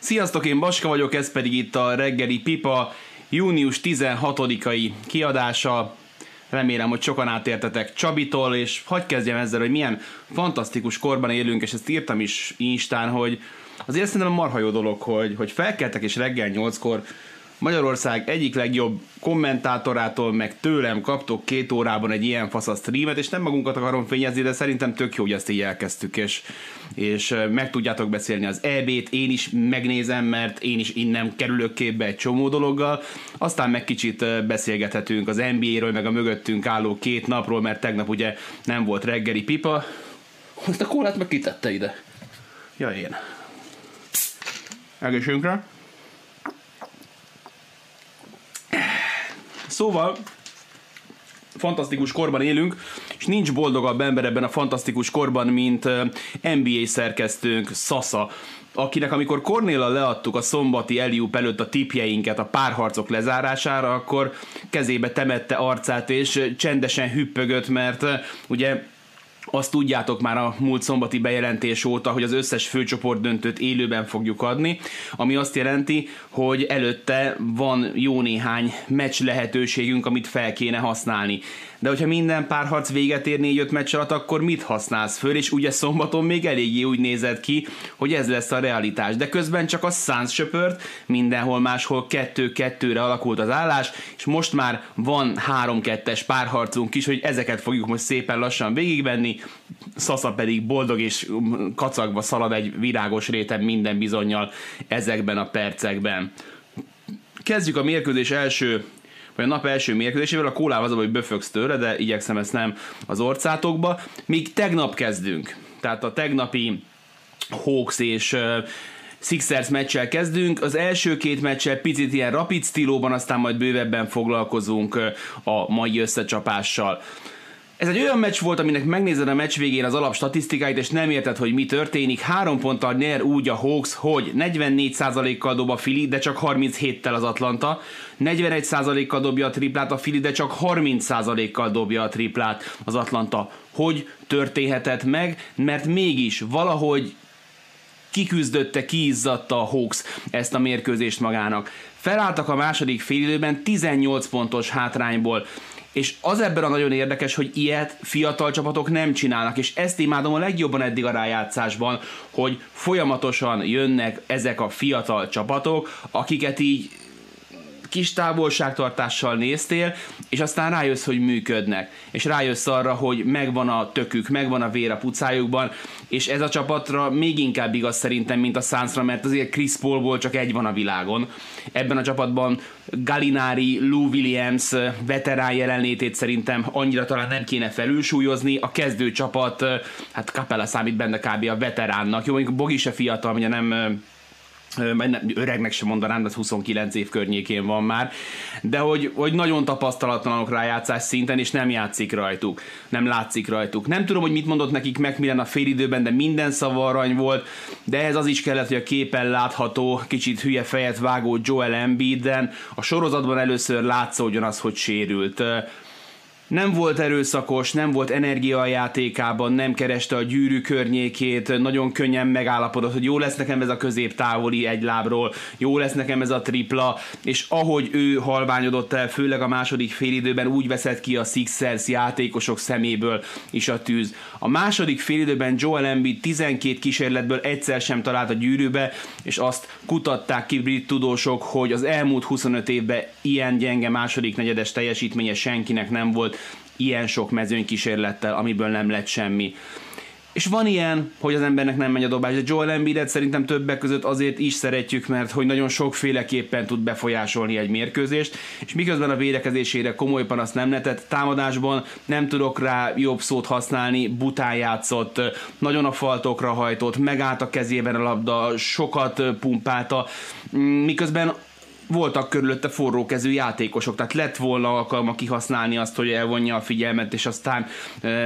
Sziasztok, én Baska vagyok, ez pedig itt a reggeli pipa június 16-ai kiadása. Remélem, hogy sokan átértetek Csabitól, és hagyj kezdjem ezzel, hogy milyen fantasztikus korban élünk, és ezt írtam is Instán, hogy azért szerintem marha jó dolog, hogy, hogy felkeltek és reggel 8-kor Magyarország egyik legjobb kommentátorától, meg tőlem kaptok két órában egy ilyen fasz a streamet, és nem magunkat akarom fényezni, de szerintem tök jó, hogy ezt így elkezdtük, és, és meg tudjátok beszélni az EB-t, én is megnézem, mert én is innen kerülök képbe egy csomó dologgal, aztán meg kicsit beszélgethetünk az NBA-ről, meg a mögöttünk álló két napról, mert tegnap ugye nem volt reggeli pipa. Azt a kólát meg kitette ide. Ja, én. Egészségünkre. Szóval, fantasztikus korban élünk, és nincs boldogabb ember ebben a fantasztikus korban, mint NBA szerkesztőnk Sasa, akinek amikor Kornéla leadtuk a szombati Eliup előtt a tipjeinket a párharcok lezárására, akkor kezébe temette arcát és csendesen hüppögött, mert ugye azt tudjátok már a múlt szombati bejelentés óta, hogy az összes főcsoport döntőt élőben fogjuk adni, ami azt jelenti, hogy előtte van jó néhány meccs lehetőségünk, amit fel kéne használni de hogyha minden párharc véget ér 4-5 meccs alatt, akkor mit használsz föl, és ugye szombaton még eléggé úgy nézett ki, hogy ez lesz a realitás. De közben csak a Suns söpört, mindenhol máshol 2-2-re alakult az állás, és most már van 3-2-es párharcunk is, hogy ezeket fogjuk most szépen lassan végigvenni, Sasa pedig boldog és kacagva szalad egy virágos réten minden bizonyal ezekben a percekben. Kezdjük a mérkőzés első vagy a nap első mérkőzésével, a kólával az, hogy böfögsz tőle, de igyekszem ezt nem az orcátokba. Míg tegnap kezdünk, tehát a tegnapi Hawks és Sixers meccsel kezdünk. Az első két meccsel picit ilyen rapid stílóban, aztán majd bővebben foglalkozunk a mai összecsapással. Ez egy olyan meccs volt, aminek megnézed a meccs végén az alap statisztikáit, és nem érted, hogy mi történik. Három ponttal nyer úgy a Hawks, hogy 44%-kal dob a Fili, de csak 37-tel az Atlanta. 41%-kal dobja a triplát a Fili, de csak 30%-kal dobja a triplát az Atlanta. Hogy történhetett meg? Mert mégis valahogy kiküzdötte, kiizzadta a Hawks ezt a mérkőzést magának. Felálltak a második félidőben 18 pontos hátrányból. És az ebben a nagyon érdekes, hogy ilyet fiatal csapatok nem csinálnak, és ezt imádom a legjobban eddig a rájátszásban, hogy folyamatosan jönnek ezek a fiatal csapatok, akiket így kis távolságtartással néztél, és aztán rájössz, hogy működnek. És rájössz arra, hogy megvan a tökük, megvan a vér a pucájukban, és ez a csapatra még inkább igaz szerintem, mint a Sunsra, mert azért Chris Paulból csak egy van a világon. Ebben a csapatban Galinari, Lou Williams veterán jelenlétét szerintem annyira talán nem kéne felülsúlyozni. A kezdő csapat, hát Capella számít benne kb. a veteránnak. Jó, mondjuk Bogi se fiatal, ugye nem öregnek sem mondanám, de 29 év környékén van már, de hogy, hogy nagyon tapasztalatlanok rájátszás szinten, és nem játszik rajtuk, nem látszik rajtuk. Nem tudom, hogy mit mondott nekik Macmillan a félidőben, de minden szava arany volt, de ez az is kellett, hogy a képen látható, kicsit hülye fejet vágó Joel Embiiden a sorozatban először látszódjon az, hogy sérült nem volt erőszakos, nem volt energia a játékában, nem kereste a gyűrű környékét, nagyon könnyen megállapodott, hogy jó lesz nekem ez a középtávoli egy lábról, jó lesz nekem ez a tripla, és ahogy ő halványodott el, főleg a második félidőben úgy veszett ki a Sixers játékosok szeméből is a tűz. A második félidőben Joel Embiid 12 kísérletből egyszer sem talált a gyűrűbe, és azt kutatták ki brit tudósok, hogy az elmúlt 25 évben ilyen gyenge második negyedes teljesítménye senkinek nem volt, ilyen sok mezőny kísérlettel, amiből nem lett semmi. És van ilyen, hogy az embernek nem megy a dobás, de Joel Embiidet szerintem többek között azért is szeretjük, mert hogy nagyon sokféleképpen tud befolyásolni egy mérkőzést, és miközben a védekezésére komoly panasz nem letett, támadásban nem tudok rá jobb szót használni, bután játszott, nagyon a faltokra hajtott, megállt a kezében a labda, sokat pumpálta, miközben voltak körülötte forrókezű játékosok, tehát lett volna alkalma kihasználni azt, hogy elvonja a figyelmet, és aztán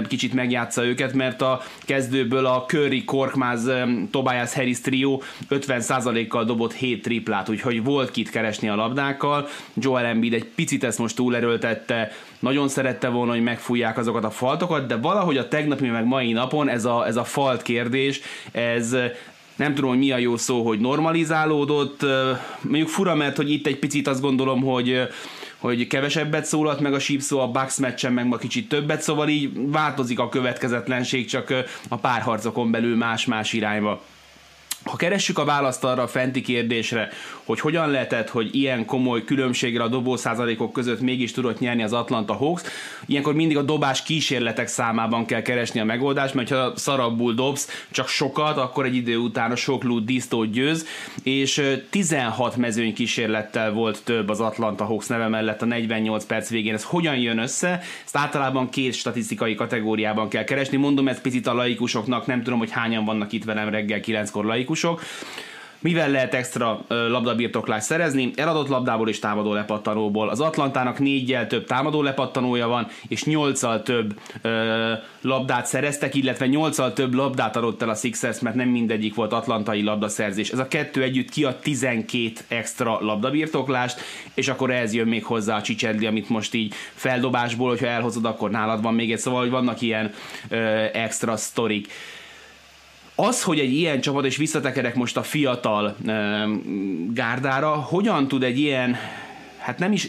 kicsit megjátsza őket, mert a kezdőből a Curry, Korkmaz, Tobias Harris trio 50%-kal dobott 7 triplát, úgyhogy volt kit keresni a labdákkal. Joel Embiid egy picit ezt most túlerőltette, nagyon szerette volna, hogy megfújják azokat a faltokat, de valahogy a tegnapi meg mai napon ez a, ez a falt kérdés, ez nem tudom, hogy mi a jó szó, hogy normalizálódott. Mondjuk fura, mert hogy itt egy picit azt gondolom, hogy hogy kevesebbet szólalt meg a sípszó, a Bucks meccsen meg ma kicsit többet, szóval így változik a következetlenség, csak a párharcokon belül más-más irányba. Ha keressük a választ arra a fenti kérdésre, hogy hogyan lehetett, hogy ilyen komoly különbségre a dobó százalékok között mégis tudott nyerni az Atlanta Hawks, ilyenkor mindig a dobás kísérletek számában kell keresni a megoldást, mert ha szarabbul dobsz csak sokat, akkor egy idő után a sok lút disztót győz, és 16 mezőny kísérlettel volt több az Atlanta Hawks neve mellett a 48 perc végén. Ez hogyan jön össze? Ezt általában két statisztikai kategóriában kell keresni. Mondom, ez picit a laikusoknak, nem tudom, hogy hányan vannak itt velem reggel 9-kor laikusok. Mivel lehet extra labdabirtoklást szerezni? Eladott labdából és támadó lepattanóból. Az Atlantának négyel több támadó lepattanója van, és nyolccal több ö, labdát szereztek, illetve nyolccal több labdát adott el a Sixers, mert nem mindegyik volt atlantai labdaszerzés. Ez a kettő együtt kiad 12 extra labdabirtoklást, és akkor ez jön még hozzá a csicsedli, amit most így feldobásból, hogyha elhozod, akkor nálad van még egy, szóval, hogy vannak ilyen ö, extra sztorik. Az, hogy egy ilyen csapat, és visszatekerek most a fiatal gárdára, hogyan tud egy ilyen, hát nem is,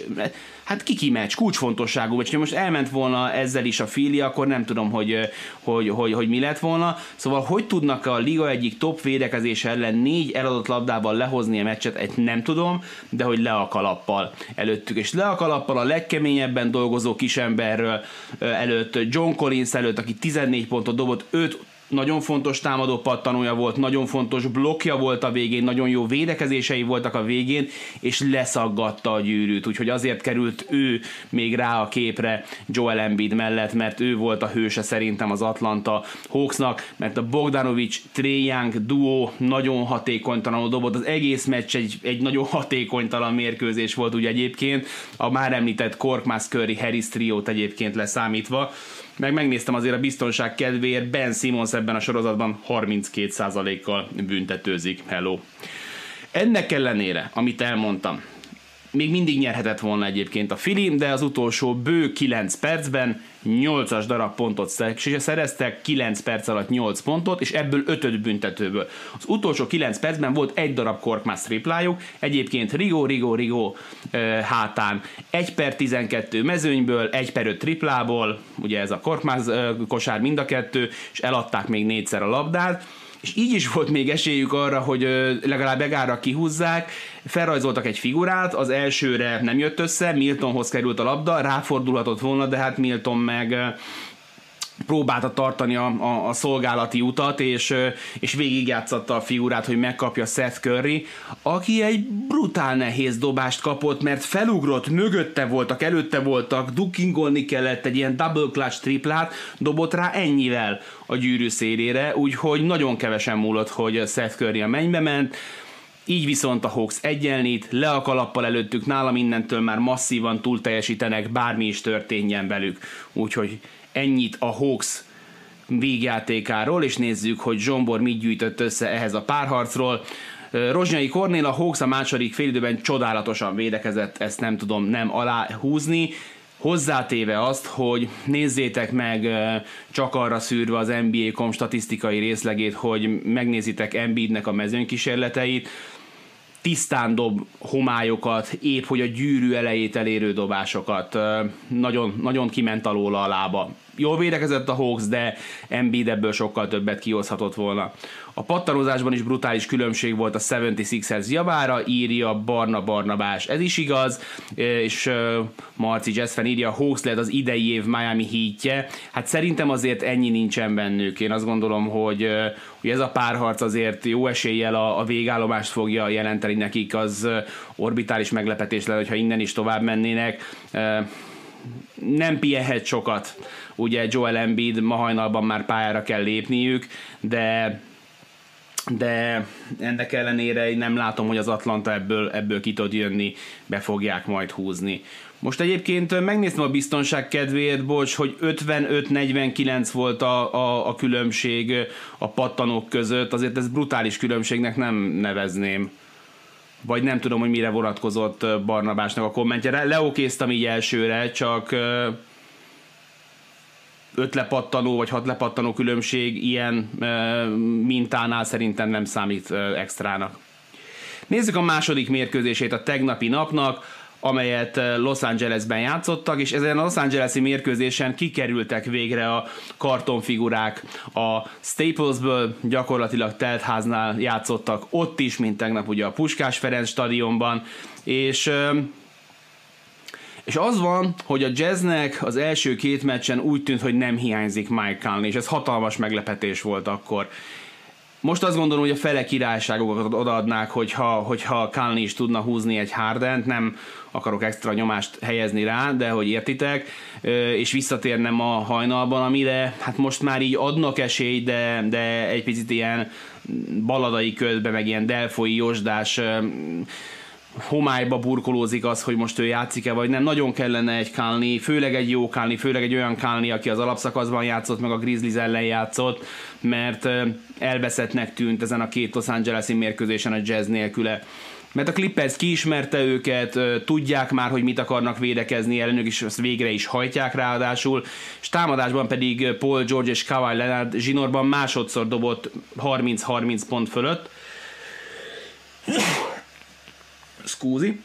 hát kiki meccs, kulcsfontosságú, vagy ha most elment volna ezzel is a fili, akkor nem tudom, hogy, hogy, hogy, hogy mi lett volna. Szóval hogy tudnak a liga egyik top védekezés ellen négy eladott labdával lehozni a meccset, egy nem tudom, de hogy le a kalappal előttük. És le a kalappal a legkeményebben dolgozó kisemberről előtt, John Collins előtt, aki 14 pontot dobott, 5 nagyon fontos támadó pattanója volt, nagyon fontos blokja volt a végén, nagyon jó védekezései voltak a végén, és leszaggatta a gyűrűt, úgyhogy azért került ő még rá a képre Joel Embiid mellett, mert ő volt a hőse szerintem az Atlanta Hawksnak, mert a Bogdanovic Trey Young duó nagyon hatékonytalanul dobott, az egész meccs egy, egy nagyon hatékonytalan mérkőzés volt ugye egyébként, a már említett Korkmaz Curry Harris triót egyébként leszámítva, meg megnéztem azért a biztonság kedvéért, Ben Simmons ebben a sorozatban 32%-kal büntetőzik. Hello. Ennek ellenére, amit elmondtam, még mindig nyerhetett volna egyébként a Fili, de az utolsó bő 9 percben 8-as darab pontot szereztek, 9 perc alatt 8 pontot, és ebből 5 büntetőből. Az utolsó 9 percben volt egy darab korkmász triplájuk, egyébként Rigo, Rigo, Rigo e, hátán 1 per 12 mezőnyből, 1 per 5 triplából, ugye ez a korkmász e, kosár mind a kettő, és eladták még négyszer a labdát, és így is volt még esélyük arra, hogy legalább egára kihúzzák, felrajzoltak egy figurát, az elsőre nem jött össze, Miltonhoz került a labda, ráfordulhatott volna, de hát Milton meg próbálta tartani a, a, a szolgálati utat, és, és végigjátszatta a figurát, hogy megkapja Seth Curry, aki egy brutál nehéz dobást kapott, mert felugrott, mögötte voltak, előtte voltak, duckingolni kellett egy ilyen double clutch triplát, dobott rá ennyivel a gyűrű szélére, úgyhogy nagyon kevesen múlott, hogy Seth Curry a mennybe ment, így viszont a Hawks egyenlít, le a kalappal előttük, nálam innentől már masszívan túl teljesítenek, bármi is történjen velük. Úgyhogy ennyit a Hawks végjátékáról, és nézzük, hogy Zsombor mit gyűjtött össze ehhez a párharcról. Rozsnyai Kornél a Hawks a második félidőben csodálatosan védekezett, ezt nem tudom nem aláhúzni, hozzátéve azt, hogy nézzétek meg csak arra szűrve az NBA.com statisztikai részlegét, hogy megnézitek Embiidnek a mezőnykísérleteit, tisztán dob homályokat, épp hogy a gyűrű elejét elérő dobásokat. Nagyon, nagyon kiment alól a lába jól védekezett a Hawks, de Embiid ebből sokkal többet kihozhatott volna. A pattanozásban is brutális különbség volt a 76ers javára, írja Barna Barnabás. Ez is igaz, és Marci Jessfen írja, Hawks lehet az idei év Miami heatje. Hát szerintem azért ennyi nincsen bennük. Én azt gondolom, hogy, hogy ez a párharc azért jó eséllyel a, a végállomást fogja jelenteni nekik, az orbitális meglepetés lenne, hogyha innen is tovább mennének nem pihenhet sokat. Ugye Joel Embiid ma hajnalban már pályára kell lépniük, de de ennek ellenére nem látom, hogy az Atlanta ebből, ebből ki tud jönni, be fogják majd húzni. Most egyébként megnéztem a biztonság kedvéért, bocs, hogy 55-49 volt a, a, a különbség a pattanók között, azért ez brutális különbségnek nem nevezném vagy nem tudom, hogy mire vonatkozott Barnabásnak a kommentje. Leokéztem így elsőre, csak öt lepattanó vagy hat lepattanó különbség ilyen mintánál szerintem nem számít extrának. Nézzük a második mérkőzését a tegnapi napnak, amelyet Los Angelesben játszottak, és ezen a Los Angeles-i mérkőzésen kikerültek végre a kartonfigurák a Staplesből, gyakorlatilag teltháznál játszottak ott is, mint tegnap ugye a Puskás Ferenc stadionban, és és az van, hogy a jazznek az első két meccsen úgy tűnt, hogy nem hiányzik Mike Conley, és ez hatalmas meglepetés volt akkor. Most azt gondolom, hogy a fele királyságokat odaadnák, hogyha, hogyha Conley is tudna húzni egy Hardent, nem akarok extra nyomást helyezni rá, de hogy értitek, és visszatérnem a hajnalban, amire hát most már így adnak esélyt, de, de egy picit ilyen baladai közben, meg ilyen delfoi jósdás homályba burkolózik az, hogy most ő játszik-e, vagy nem. Nagyon kellene egy Kálni, főleg egy jó Kálni, főleg egy olyan Kálni, aki az alapszakaszban játszott, meg a Grizzlies ellen játszott, mert elveszettnek tűnt ezen a két Los Angeles-i mérkőzésen a jazz nélküle. Mert a Clippers kiismerte őket, tudják már, hogy mit akarnak védekezni ellenük, és ezt végre is hajtják ráadásul, és támadásban pedig Paul George és Kawhi Leonard zsinórban másodszor dobott 30-30 pont fölött Scusi.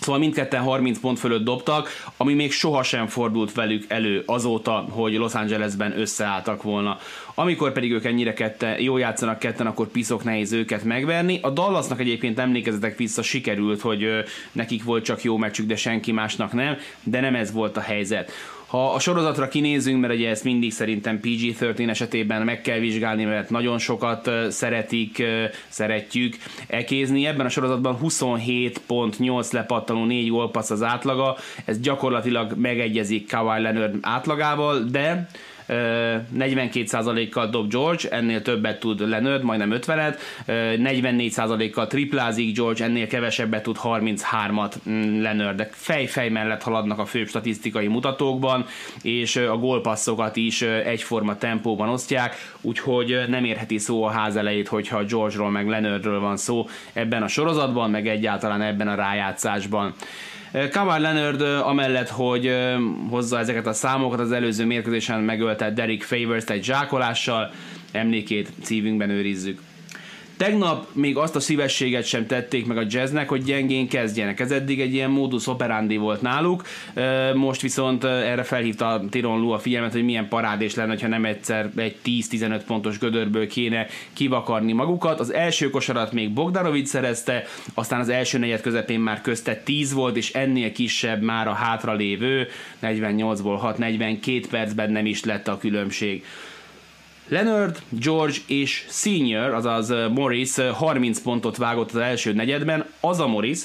Szóval mindketten 30 pont fölött dobtak, ami még sohasem fordult velük elő azóta, hogy Los Angelesben összeálltak volna. Amikor pedig ők ennyire kette, jó játszanak ketten, akkor piszok nehéz őket megverni. A Dallasnak egyébként emlékezetek vissza, sikerült, hogy nekik volt csak jó meccsük, de senki másnak nem, de nem ez volt a helyzet. Ha a sorozatra kinézünk, mert ugye ezt mindig szerintem PG-13 esetében meg kell vizsgálni, mert nagyon sokat szeretik, szeretjük ekézni. Ebben a sorozatban 27.8 lepattanó 4 gólpassz az átlaga, ez gyakorlatilag megegyezik Kawhi Leonard átlagával, de 42%-kal dob George, ennél többet tud Leonard, majdnem 50-et, 44%-kal triplázik George, ennél kevesebbet tud 33-at mm, Leonard, de fej-fej mellett haladnak a főbb statisztikai mutatókban, és a gólpasszokat is egyforma tempóban osztják, úgyhogy nem érheti szó a ház elejét, hogyha George-ról meg Leonardről van szó ebben a sorozatban, meg egyáltalán ebben a rájátszásban. Kawhi Leonard amellett, hogy hozza ezeket a számokat, az előző mérkőzésen megölte Derek favors egy zsákolással, emlékét szívünkben őrizzük. Tegnap még azt a szívességet sem tették meg a jazznek, hogy gyengén kezdjenek. Ez eddig egy ilyen modus operandi volt náluk, most viszont erre felhívta Tiron Lu a figyelmet, hogy milyen parádés lenne, ha nem egyszer egy 10-15 pontos gödörből kéne kivakarni magukat. Az első kosarat még Bogdanovic szerezte, aztán az első negyed közepén már közte 10 volt, és ennél kisebb már a hátra lévő 48-ból 6-42 percben nem is lett a különbség. Leonard, George és Senior, azaz Morris 30 pontot vágott az első negyedben, az a Morris,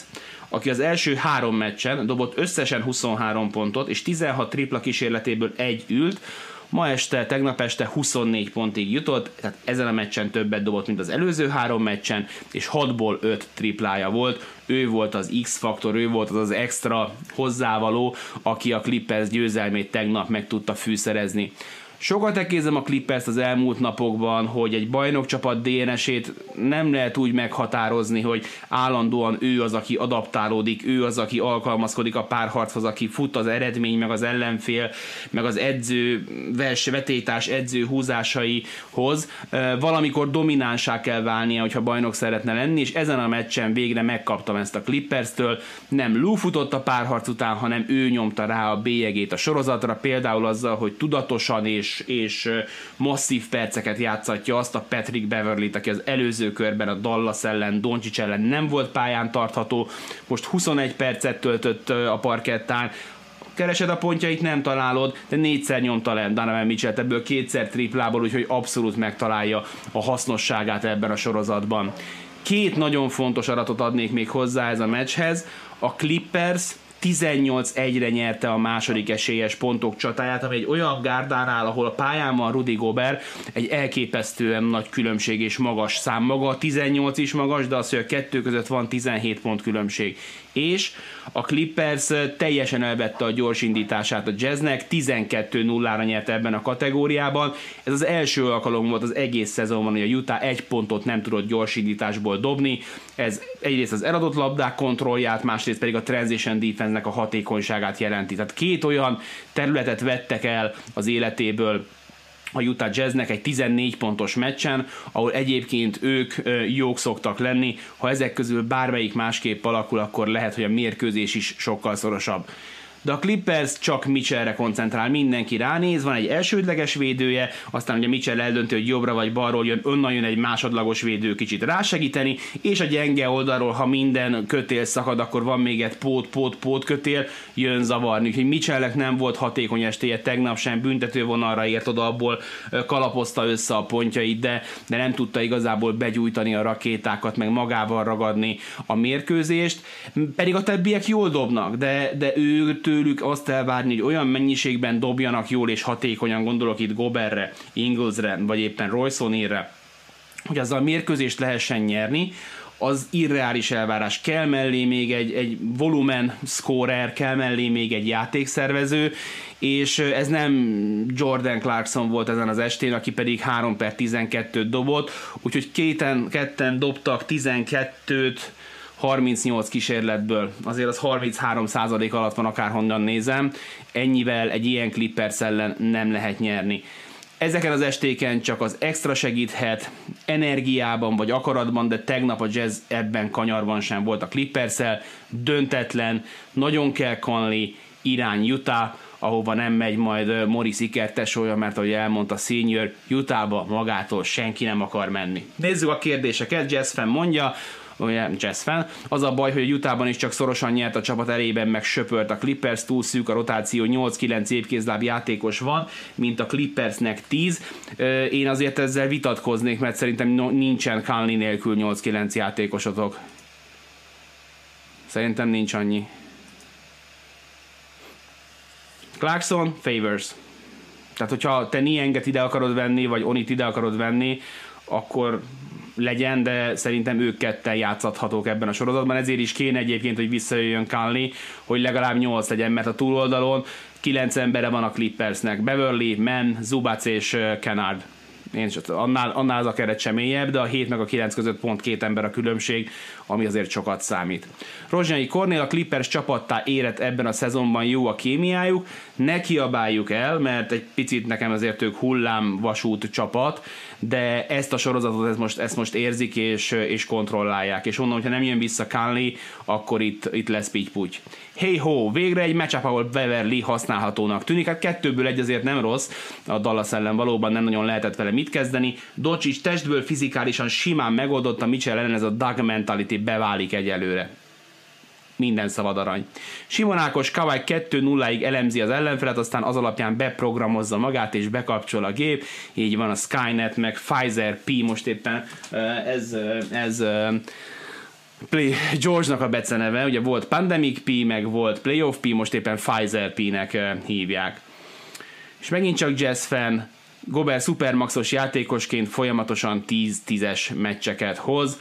aki az első három meccsen dobott összesen 23 pontot, és 16 tripla kísérletéből egy ült, ma este, tegnap este 24 pontig jutott, tehát ezen a meccsen többet dobott, mint az előző három meccsen, és 6-ból 5 triplája volt, ő volt az X-faktor, ő volt az az extra hozzávaló, aki a Clippers győzelmét tegnap meg tudta fűszerezni. Sokat ekézem a Clippers az elmúlt napokban, hogy egy bajnokcsapat DNS-ét nem lehet úgy meghatározni, hogy állandóan ő az, aki adaptálódik, ő az, aki alkalmazkodik a párharchoz, aki fut az eredmény, meg az ellenfél, meg az edző vers, vetétás edző húzásaihoz. Valamikor dominánsá kell válnia, hogyha bajnok szeretne lenni, és ezen a meccsen végre megkaptam ezt a Clippers-től. Nem Lou futott a párharc után, hanem ő nyomta rá a bélyegét a sorozatra, például azzal, hogy tudatosan és és, masszív perceket játszatja azt a Patrick Beverly-t, aki az előző körben a Dallas ellen, Doncic ellen nem volt pályán tartható, most 21 percet töltött a parkettán, keresed a pontjait, nem találod, de négyszer nyomta le Donovan Mitchell, ebből kétszer triplából, úgyhogy abszolút megtalálja a hasznosságát ebben a sorozatban. Két nagyon fontos adatot adnék még hozzá ez a meccshez. A Clippers 18-1-re nyerte a második esélyes pontok csatáját, ami egy olyan gárdánál, ahol a pályán van Rudy Gobert, egy elképesztően nagy különbség és magas szám maga, 18 is magas, de az, hogy a kettő között van 17 pont különbség és a Clippers teljesen elvette a gyors indítását a Jazznek, 12-0-ra nyert ebben a kategóriában. Ez az első alkalom volt az egész szezonban, hogy a Utah egy pontot nem tudott gyors indításból dobni. Ez egyrészt az eladott labdák kontrollját, másrészt pedig a transition defense ennek a hatékonyságát jelenti. Tehát két olyan területet vettek el az életéből a Utah Jazznek egy 14 pontos meccsen, ahol egyébként ők jók szoktak lenni. Ha ezek közül bármelyik másképp alakul, akkor lehet, hogy a mérkőzés is sokkal szorosabb de a Clippers csak Mitchellre koncentrál, mindenki ránéz, van egy elsődleges védője, aztán ugye Mitchell eldönti, hogy jobbra vagy balról jön, onnan jön egy másodlagos védő kicsit rásegíteni, és a gyenge oldalról, ha minden kötél szakad, akkor van még egy pót, pót, pót kötél, jön zavarni. Úgyhogy Mitchellnek nem volt hatékony estéje, tegnap sem büntető vonalra ért oda, abból kalapozta össze a pontjait, de, de nem tudta igazából begyújtani a rakétákat, meg magával ragadni a mérkőzést, pedig a többiek jól dobnak, de, de ő tőlük azt elvárni, hogy olyan mennyiségben dobjanak jól és hatékonyan, gondolok itt Goberre, Inglesre, vagy éppen Royce O'Neillre, hogy azzal mérkőzést lehessen nyerni, az irreális elvárás. Kell mellé még egy, egy volumen scorer, kell mellé még egy játékszervező, és ez nem Jordan Clarkson volt ezen az estén, aki pedig 3 per 12-t dobott, úgyhogy kéten, ketten dobtak 12-t, 38 kísérletből, azért az 33 százalék alatt van akárhonnan nézem, ennyivel egy ilyen Clippers ellen nem lehet nyerni. Ezeken az estéken csak az extra segíthet, energiában vagy akaratban, de tegnap a jazz ebben kanyarban sem volt a clippers döntetlen, nagyon kell Conley, irány Utah, ahova nem megy majd Morris tesója, mert ahogy elmondta Senior, Utahba magától senki nem akar menni. Nézzük a kérdéseket, Jazz fan mondja, ugye jazz fan. Az a baj, hogy a Utahban is csak szorosan nyert a csapat elében, meg söpört a Clippers, túl szűk a rotáció, 8-9 évkézláb játékos van, mint a Clippersnek 10. Én azért ezzel vitatkoznék, mert szerintem nincsen Conley nélkül 8-9 játékosotok. Szerintem nincs annyi. Clarkson, Favors. Tehát, hogyha te Nienget ide akarod venni, vagy Onit ide akarod venni, akkor legyen, de szerintem ők ketten játszhathatók ebben a sorozatban, ezért is kéne egyébként, hogy visszajöjjön Conley, hogy legalább 8 legyen, mert a túloldalon 9 embere van a Clippersnek, Beverly, Men, Zubac és Kennard. Én is, annál, annál az a keret sem mélyebb, de a 7 meg a 9 között pont két ember a különbség, ami azért sokat számít. Rozsnyai Kornél a Clippers csapattá érett ebben a szezonban jó a kémiájuk, ne kiabáljuk el, mert egy picit nekem azért ők hullám vasút csapat, de ezt a sorozatot ezt most, ezt most érzik és, és kontrollálják, és onnan, hogyha nem jön vissza Conley, akkor itt, itt lesz pitty Hey ho, végre egy matchup, ahol Beverly használhatónak tűnik, hát kettőből egy azért nem rossz, a Dallas ellen valóban nem nagyon lehetett vele mit kezdeni, Doncsics testből fizikálisan simán megoldotta Mitchell ellen, ez a Doug mentality beválik egyelőre minden szabad arany. Simon Ákos Kawai 2-0-ig elemzi az ellenfelet, aztán az alapján beprogramozza magát és bekapcsol a gép, így van a Skynet, meg Pfizer P, most éppen ez, ez Play, George-nak a beceneve, ugye volt Pandemic P, meg volt Playoff P, most éppen Pfizer P-nek hívják. És megint csak jazz fan, Gobert supermaxos játékosként folyamatosan 10-10-es meccseket hoz.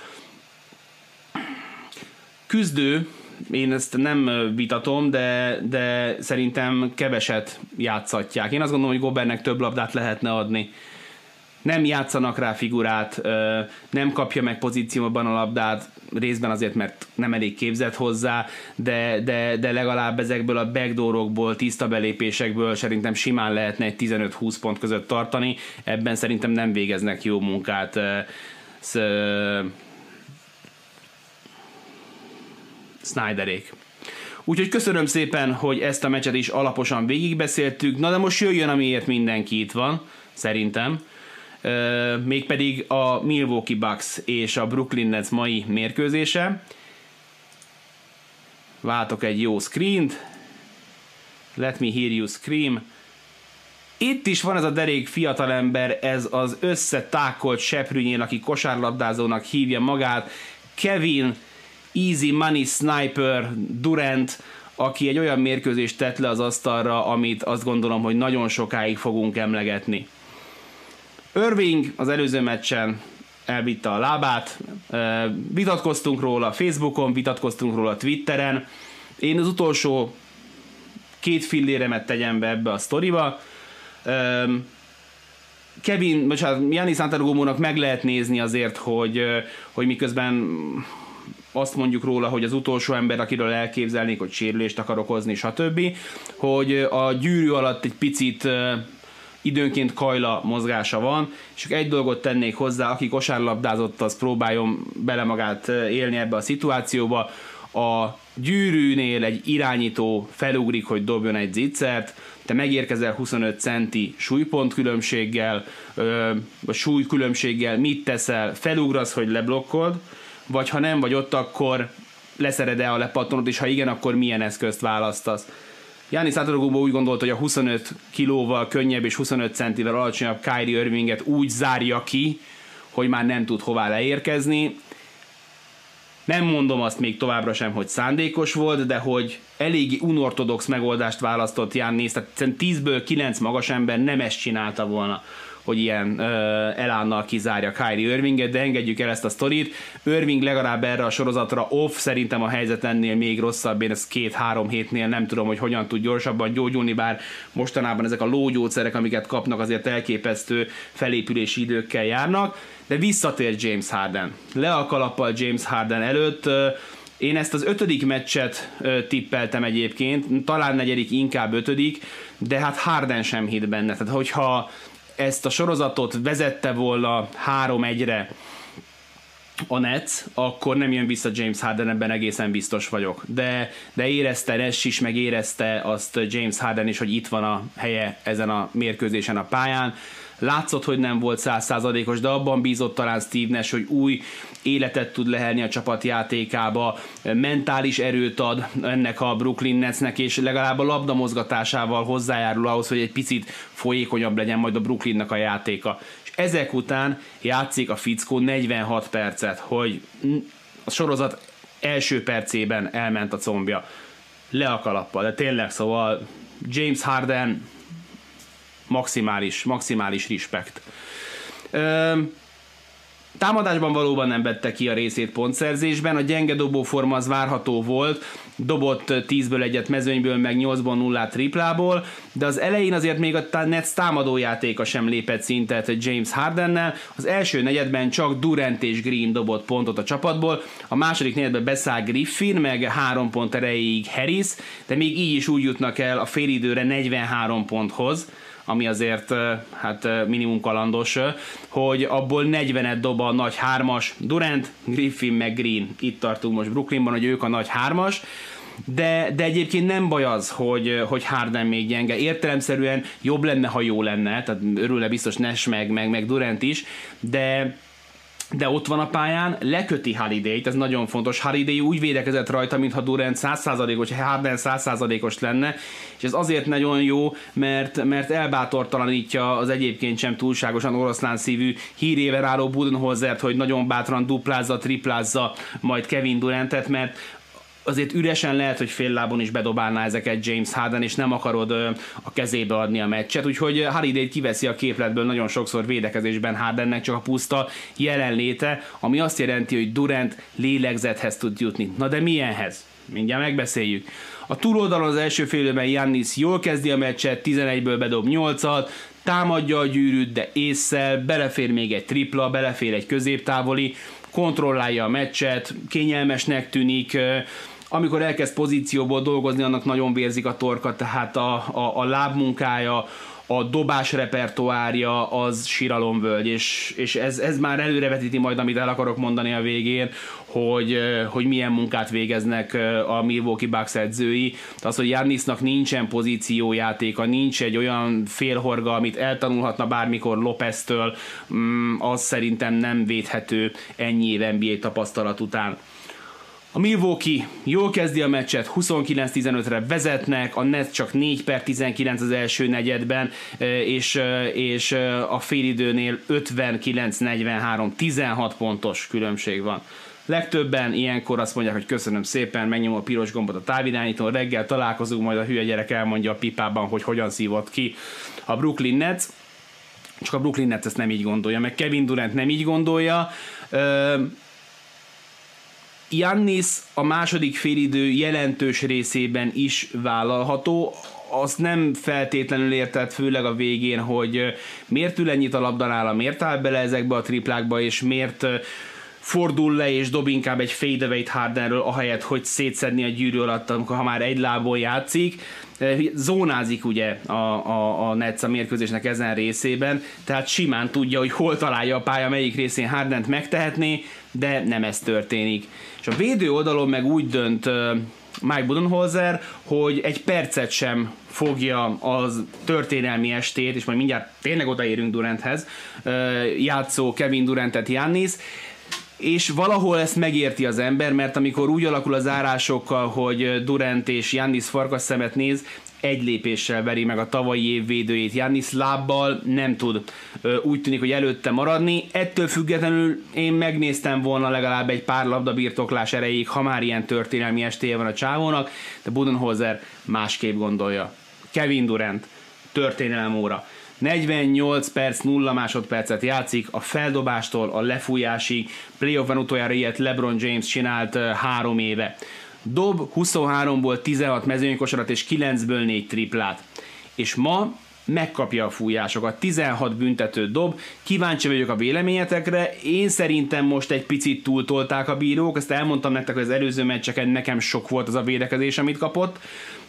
Küzdő, én ezt nem vitatom, de, de szerintem keveset játszatják. Én azt gondolom, hogy Gobernek több labdát lehetne adni. Nem játszanak rá figurát, nem kapja meg pozícióban a labdát, részben azért, mert nem elég képzett hozzá, de, de, de legalább ezekből a backdoorokból, tiszta belépésekből szerintem simán lehetne egy 15-20 pont között tartani, ebben szerintem nem végeznek jó munkát. Snyderék. Úgyhogy köszönöm szépen, hogy ezt a meccset is alaposan végigbeszéltük. Na de most jöjjön, amiért mindenki itt van, szerintem. Uh, mégpedig a Milwaukee Bucks és a Brooklyn Nets mai mérkőzése. Váltok egy jó screent. Let me hear you scream. Itt is van ez a derék fiatalember, ez az összetákolt seprűnyén, aki kosárlabdázónak hívja magát, Kevin Easy Money Sniper Durant, aki egy olyan mérkőzést tett le az asztalra, amit azt gondolom, hogy nagyon sokáig fogunk emlegetni. Irving az előző meccsen elvitte a lábát, vitatkoztunk róla Facebookon, vitatkoztunk róla Twitteren. Én az utolsó két filléremet tegyem be ebbe a sztoriba. Kevin, bocsánat, Janis Antetokounmpo-nak meg lehet nézni azért, hogy, hogy miközben azt mondjuk róla, hogy az utolsó ember, akiről elképzelnék, hogy sérülést akar okozni, stb., hogy a gyűrű alatt egy picit időnként kajla mozgása van, és egy dolgot tennék hozzá, aki kosárlabdázott, az próbáljon bele magát élni ebbe a szituációba, a gyűrűnél egy irányító felugrik, hogy dobjon egy zicsert, te megérkezel 25 centi súlypont különbséggel, vagy súly különbséggel, mit teszel, felugrasz, hogy leblokkold, vagy ha nem vagy ott, akkor leszered-e a lepattonot, és ha igen, akkor milyen eszközt választasz. Jáni Szátadogóban úgy gondolta, hogy a 25 kilóval könnyebb és 25 centivel alacsonyabb Kyrie Irvinget úgy zárja ki, hogy már nem tud hová leérkezni. Nem mondom azt még továbbra sem, hogy szándékos volt, de hogy elég unortodox megoldást választott Jannis, tehát 10-ből 9 magas ember nem ezt csinálta volna hogy ilyen uh, elánnal kizárja Kyrie Irvinget, de engedjük el ezt a sztorit. Irving legalább erre a sorozatra off, szerintem a helyzet ennél még rosszabb, én ezt két-három hétnél nem tudom, hogy hogyan tud gyorsabban gyógyulni, bár mostanában ezek a lógyógyszerek, amiket kapnak, azért elképesztő felépülési időkkel járnak, de visszatér James Harden. Le a kalappal James Harden előtt, én ezt az ötödik meccset tippeltem egyébként, talán negyedik, inkább ötödik, de hát Harden sem hitt benne. Tehát hogyha ezt a sorozatot vezette volna 3-1-re a Nets, akkor nem jön vissza James Harden, ebben egészen biztos vagyok. De, de érezte Nash is, meg érezte azt James Harden is, hogy itt van a helye ezen a mérkőzésen a pályán. Látszott, hogy nem volt százszázalékos, de abban bízott talán Steve Nash, hogy új életet tud lehelni a csapat játékába, mentális erőt ad ennek a Brooklyn Netsnek, és legalább a labda mozgatásával hozzájárul ahhoz, hogy egy picit folyékonyabb legyen majd a Brooklynnak a játéka. És ezek után játszik a fickó 46 percet, hogy a sorozat első percében elment a combja. Le a kalappal, de tényleg, szóval James Harden maximális, maximális respekt. Támadásban valóban nem vette ki a részét pontszerzésben, a gyenge dobóforma az várható volt, dobott 10-ből egyet mezőnyből, meg 8-ból 0 triplából, de az elején azért még a Nets támadójátéka sem lépett szintet James Hardennel. Az első negyedben csak Durant és Green dobott pontot a csapatból, a második negyedben beszáll Griffin, meg 3 pont erejéig Harris, de még így is úgy jutnak el a félidőre 43 ponthoz, ami azért hát minimum kalandos, hogy abból 40-et dob a nagy hármas Durant, Griffin meg Green. Itt tartunk most Brooklynban, hogy ők a nagy hármas, de, de egyébként nem baj az, hogy, hogy Harden még gyenge. Értelemszerűen jobb lenne, ha jó lenne, tehát örülne biztos Nash meg, meg, meg Durant is, de de ott van a pályán, leköti Holiday-t, ez nagyon fontos. Holiday úgy védekezett rajta, mintha Durant 100%-os, Harden 100%-os lenne, és ez azért nagyon jó, mert, mert elbátortalanítja az egyébként sem túlságosan oroszlán szívű hírével álló Budenholzert, hogy nagyon bátran duplázza, triplázza majd Kevin Durantet, mert azért üresen lehet, hogy fél lábon is bedobálná ezeket James Harden, és nem akarod a kezébe adni a meccset, úgyhogy Holiday kiveszi a képletből nagyon sokszor védekezésben Hardennek csak a puszta jelenléte, ami azt jelenti, hogy Durant lélegzethez tud jutni. Na de milyenhez? Mindjárt megbeszéljük. A túloldalon az első félőben Jannis jól kezdi a meccset, 11-ből bedob 8-at, támadja a gyűrűt, de észszel, belefér még egy tripla, belefér egy középtávoli, kontrollálja a meccset, kényelmesnek tűnik, amikor elkezd pozícióból dolgozni, annak nagyon vérzik a torka, tehát a, a, a lábmunkája, a dobás repertoárja az síralomvölgy, és, és ez, ez már előrevetíti majd, amit el akarok mondani a végén, hogy, hogy milyen munkát végeznek a Milwaukee Bucks edzői. Az, hogy Jannisnak nincsen pozíciójátéka, nincs egy olyan félhorga, amit eltanulhatna bármikor Lopeztől, mm, az szerintem nem védhető ennyi év NBA tapasztalat után. A Milwaukee jól kezdi a meccset, 29-15-re vezetnek, a Nets csak 4 per 19 az első negyedben, és, és a félidőnél 59-43, 16 pontos különbség van. Legtöbben ilyenkor azt mondják, hogy köszönöm szépen, megnyomom a piros gombot a távirányítón, reggel találkozunk, majd a hülye gyerek elmondja a pipában, hogy hogyan szívott ki a Brooklyn Nets. Csak a Brooklyn Nets ezt nem így gondolja, meg Kevin Durant nem így gondolja. Jannis a második félidő jelentős részében is vállalható, azt nem feltétlenül értett, főleg a végén, hogy miért ül ennyit a labda nála, miért áll bele ezekbe a triplákba, és miért fordul le és dob inkább egy fadeaway Hardenről, ahelyett, hogy szétszedni a gyűrű alatt, amikor ha már egy lából játszik. Zónázik ugye a, a, a Nets a mérkőzésnek ezen részében, tehát simán tudja, hogy hol találja a pálya, melyik részén Hardent megtehetné, de nem ez történik. És a védő oldalon meg úgy dönt Mike Budenholzer, hogy egy percet sem fogja az történelmi estét, és majd mindjárt tényleg odaérünk Duranthez, játszó Kevin Durantet Jannis, és valahol ezt megérti az ember, mert amikor úgy alakul az árásokkal, hogy Durant és Jannis farkas szemet néz, egy lépéssel veri meg a tavalyi év védőjét. Jannis lábbal nem tud úgy tűnik, hogy előtte maradni. Ettől függetlenül én megnéztem volna legalább egy pár labdabirtoklás erejéig, ha már ilyen történelmi estéje van a csávónak, de Budenholzer másképp gondolja. Kevin Durant, történelem óra. 48 perc, 0 másodpercet játszik, a feldobástól a lefújásig, playoffban utoljára ilyet LeBron James csinált három éve. Dob 23-ból 16 mezőnykosarat és 9-ből 4 triplát. És ma megkapja a fújásokat, 16 büntető dob, kíváncsi vagyok a véleményetekre, én szerintem most egy picit túltolták a bírók, ezt elmondtam nektek, az előző meccseken nekem sok volt az a védekezés, amit kapott,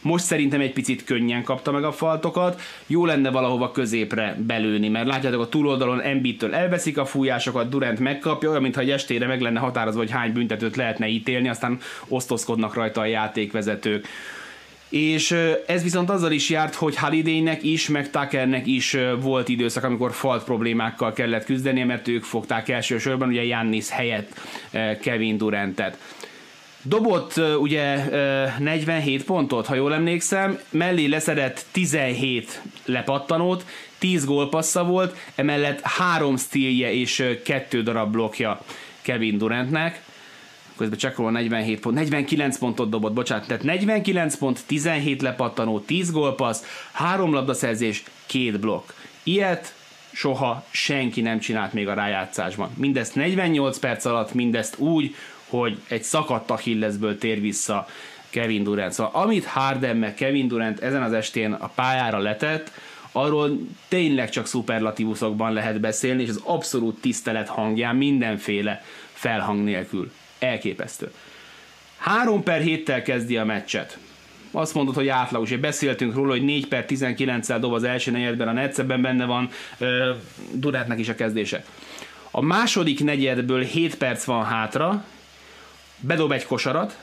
most szerintem egy picit könnyen kapta meg a faltokat, jó lenne valahova középre belőni, mert látjátok a túloldalon Embiid-től elveszik a fújásokat, Durant megkapja, olyan, mintha egy estére meg lenne határozva, hogy hány büntetőt lehetne ítélni, aztán osztozkodnak rajta a játékvezetők és ez viszont azzal is járt, hogy Hallidaynek is, meg Tuckernek is volt időszak, amikor falt problémákkal kellett küzdeni, mert ők fogták elsősorban ugye Jannis helyett Kevin Durantet. Dobott ugye 47 pontot, ha jól emlékszem, mellé leszedett 17 lepattanót, 10 gólpassza volt, emellett 3 stílje és 2 darab blokja Kevin Durantnek közben csekkolva 47 pont, 49 pontot dobott, bocsánat, tehát 49 pont, 17 lepattanó, 10 gólpassz, 3 labdaszerzés, 2 blokk. Ilyet soha senki nem csinált még a rájátszásban. Mindezt 48 perc alatt, mindezt úgy, hogy egy szakadt Achillesből tér vissza Kevin Durant. Szóval amit Harden meg Kevin Durant ezen az estén a pályára letett, arról tényleg csak szuperlatívuszokban lehet beszélni, és az abszolút tisztelet hangján mindenféle felhang nélkül elképesztő. Három per héttel kezdi a meccset. Azt mondod, hogy átlagos. Ugye beszéltünk róla, hogy 4 per 19-szel dob az első negyedben, a Netszebben benne van uh, Durátnak is a kezdése. A második negyedből 7 perc van hátra, bedob egy kosarat,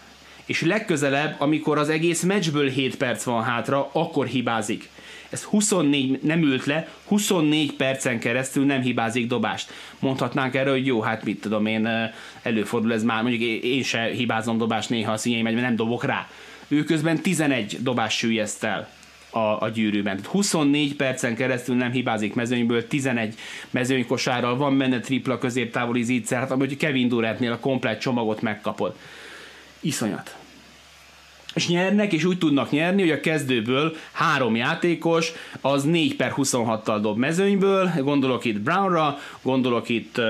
és legközelebb, amikor az egész meccsből 7 perc van hátra, akkor hibázik ez 24, nem ült le, 24 percen keresztül nem hibázik dobást. Mondhatnánk erre, hogy jó, hát mit tudom én, előfordul ez már, mondjuk én se hibázom dobást néha a színjeim, mert nem dobok rá. Ő közben 11 dobás sűjjeszt el a, a gyűrűben. Tehát 24 percen keresztül nem hibázik mezőnyből, 11 mezőnykosárral, van benne tripla középtávoli zítszer, hát amúgy Kevin Durantnél a komplet csomagot megkapod. Iszonyat és nyernek, és úgy tudnak nyerni, hogy a kezdőből három játékos, az 4 per 26-tal dob mezőnyből, gondolok itt Brownra, gondolok itt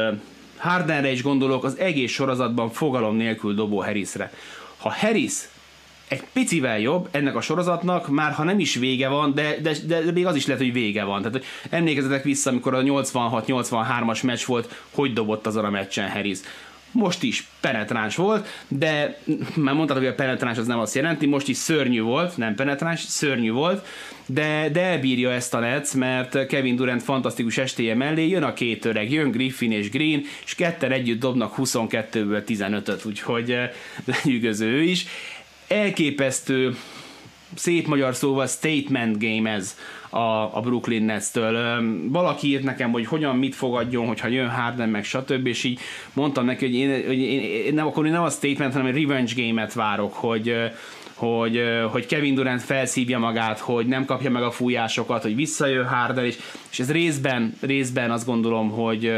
Hardenre, és gondolok az egész sorozatban fogalom nélkül dobó Harrisre. Ha Harris egy picivel jobb ennek a sorozatnak, már ha nem is vége van, de, de, de, de még az is lehet, hogy vége van. Tehát emlékezzetek vissza, amikor a 86-83-as meccs volt, hogy dobott azon a meccsen Harris most is penetráns volt, de már mondtad, hogy a penetráns az nem azt jelenti, most is szörnyű volt, nem penetráns, szörnyű volt, de, de elbírja ezt a Nets, mert Kevin Durant fantasztikus estéje mellé jön a két öreg, jön Griffin és Green, és ketten együtt dobnak 22-ből 15-öt, úgyhogy eh, lenyűgöző ő is. Elképesztő, szép magyar szóval statement game ez a, a Brooklyn Nets-től. Valaki írt nekem, hogy hogyan mit fogadjon, hogyha jön Harden, meg stb. És így mondtam neki, hogy én, hogy én, én nem, akkor én nem a statement, hanem egy revenge game-et várok, hogy hogy, hogy Kevin Durant felszívja magát, hogy nem kapja meg a fújásokat, hogy visszajön Harden, és, és ez részben, részben azt gondolom, hogy,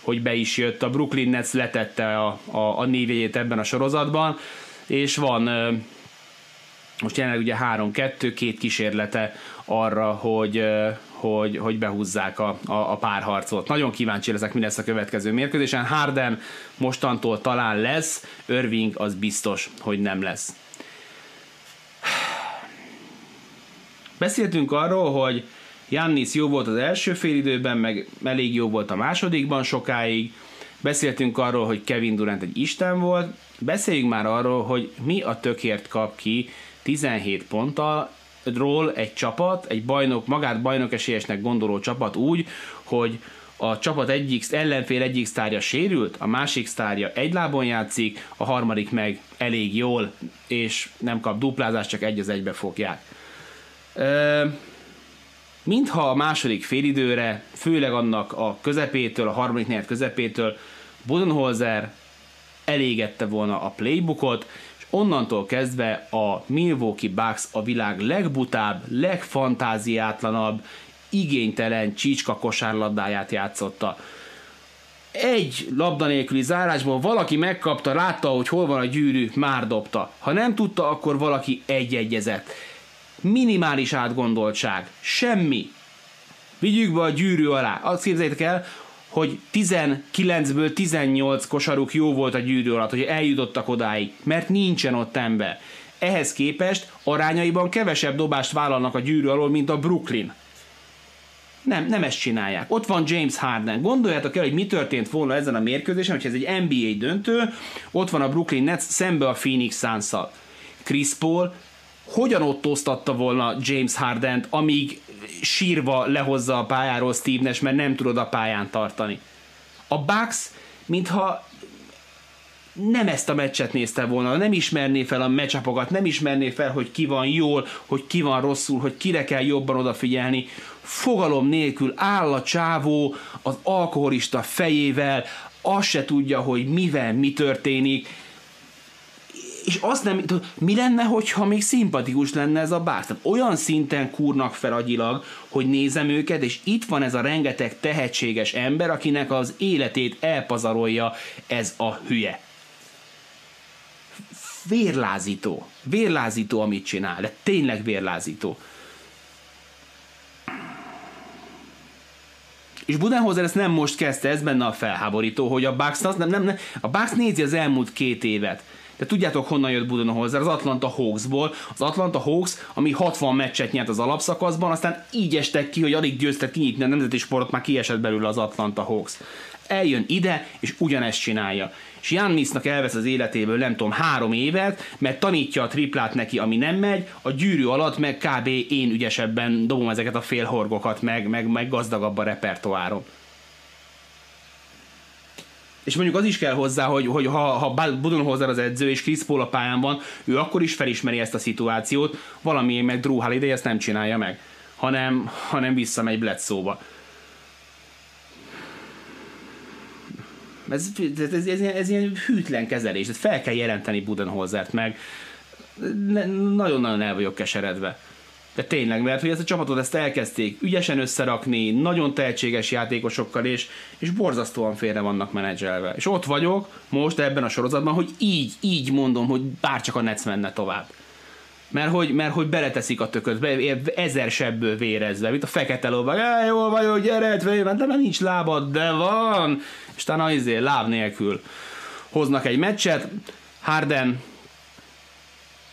hogy be is jött. A Brooklyn Nets letette a, a, a ebben a sorozatban, és van most jelenleg ugye 3-2, két kísérlete arra, hogy, hogy, hogy behúzzák a, a, a párharcot. Nagyon kíváncsi leszek, mi lesz a következő mérkőzésen. Harden mostantól talán lesz, Irving az biztos, hogy nem lesz. Beszéltünk arról, hogy Jannis jó volt az első félidőben, meg elég jó volt a másodikban sokáig, beszéltünk arról, hogy Kevin Durant egy isten volt, beszéljünk már arról, hogy mi a tökért kap ki 17 ponttal ról egy csapat, egy bajnok, magát bajnok esélyesnek gondoló csapat úgy, hogy a csapat egyik, ellenfél egyik sztárja sérült, a másik sztárja egy lábon játszik, a harmadik meg elég jól, és nem kap duplázást, csak egy az egybe fogják. Ö, mintha a második félidőre, főleg annak a közepétől, a harmadik negyed közepétől Budenholzer elégette volna a playbookot, és onnantól kezdve a Milwaukee Bucks a világ legbutább, legfantáziátlanabb, igénytelen csícska kosárlabdáját játszotta. Egy labda nélküli zárásból valaki megkapta, látta, hogy hol van a gyűrű, már dobta. Ha nem tudta, akkor valaki egy-egyezett. Minimális átgondoltság. Semmi. Vigyük be a gyűrű alá. Azt képzeljétek el, hogy 19-ből 18 kosaruk jó volt a gyűrű alatt, hogy eljutottak odáig, mert nincsen ott ember. Ehhez képest arányaiban kevesebb dobást vállalnak a gyűrű alól, mint a Brooklyn. Nem, nem ezt csinálják. Ott van James Harden. Gondoljátok el, hogy mi történt volna ezen a mérkőzésen, hogy ez egy NBA döntő, ott van a Brooklyn Nets szembe a Phoenix suns. Chris Paul hogyan ottóztatta volna James Harden, amíg sírva lehozza a pályáról Steve Nash, mert nem tudod a pályán tartani. A Bucks, mintha nem ezt a meccset nézte volna, nem ismerné fel a meccsapokat, nem ismerné fel, hogy ki van jól, hogy ki van rosszul, hogy kire kell jobban odafigyelni. Fogalom nélkül áll a csávó az alkoholista fejével, azt se tudja, hogy mivel mi történik, és azt nem, mi lenne, hogyha még szimpatikus lenne ez a bár? Tehát olyan szinten kúrnak fel agyilag, hogy nézem őket, és itt van ez a rengeteg tehetséges ember, akinek az életét elpazarolja ez a hülye. Vérlázító. Vérlázító, amit csinál, de tényleg vérlázító. És Budenholzer ezt nem most kezdte, ez benne a felháborító, hogy a Bucks, nem, nem, nem, a Bucks nézi az elmúlt két évet de tudjátok honnan jött Budenholzer? Az Atlanta Hawksból. Az Atlanta Hawks, ami 60 meccset nyert az alapszakaszban, aztán így estek ki, hogy alig győztek kinyitni a nemzeti sportot, már kiesett belőle az Atlanta Hawks. Eljön ide, és ugyanezt csinálja. És Jannisnak elvesz az életéből nem tudom három évet, mert tanítja a triplát neki, ami nem megy, a gyűrű alatt meg kb. én ügyesebben dobom ezeket a félhorgokat, meg, meg, meg gazdagabb a repertoárom és mondjuk az is kell hozzá, hogy, hogy ha, ha Budenholzer az edző, és Chris Paul a pályán van, ő akkor is felismeri ezt a szituációt, valami meg Drew Holiday ezt nem csinálja meg, hanem, hanem visszamegy Bledsoe-ba. Ez, ez, ez, ez, ez ilyen hűtlen kezelés, ez fel kell jelenteni Budenholzert meg. Nagyon-nagyon el vagyok keseredve. De tényleg, mert hogy ezt a csapatot ezt elkezdték ügyesen összerakni, nagyon tehetséges játékosokkal, és, és borzasztóan félre vannak menedzselve. És ott vagyok most ebben a sorozatban, hogy így, így mondom, hogy bárcsak a Nets menne tovább. Mert hogy, mert hogy beleteszik a tököt, be, ezer sebből vérezve, mint a fekete lóban, jól vagyok, gyere, de már nincs lábad, de van, és talán azért láb nélkül hoznak egy meccset, Harden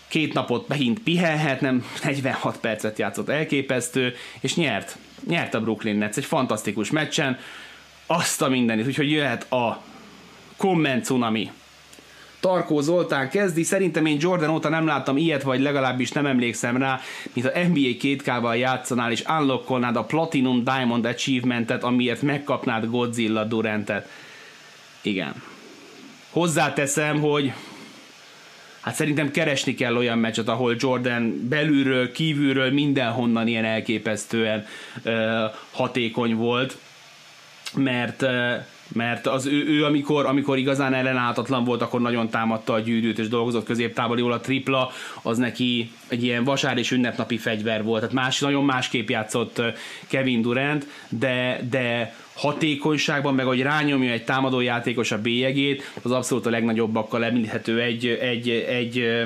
két napot megint pihenhet, nem 46 percet játszott elképesztő, és nyert. Nyert a Brooklyn Nets egy fantasztikus meccsen, azt a mindenit, úgyhogy jöhet a komment cunami. Tarkó Zoltán kezdi, szerintem én Jordan óta nem láttam ilyet, vagy legalábbis nem emlékszem rá, mint a NBA 2K-val játszanál, és unlockolnád a Platinum Diamond Achievementet, amiért megkapnád Godzilla Durantet. Igen. Hozzáteszem, hogy hát szerintem keresni kell olyan meccset, ahol Jordan belülről, kívülről, mindenhonnan ilyen elképesztően uh, hatékony volt, mert uh, mert az ő, ő amikor, amikor igazán ellenállhatatlan volt, akkor nagyon támadta a gyűrűt, és dolgozott középtávol jól a tripla, az neki egy ilyen vasár és ünnepnapi fegyver volt. Tehát más, nagyon másképp játszott Kevin Durant, de, de hatékonyságban, meg hogy rányomja egy támadó játékos a bélyegét, az abszolút a legnagyobbakkal említhető egy, egy, egy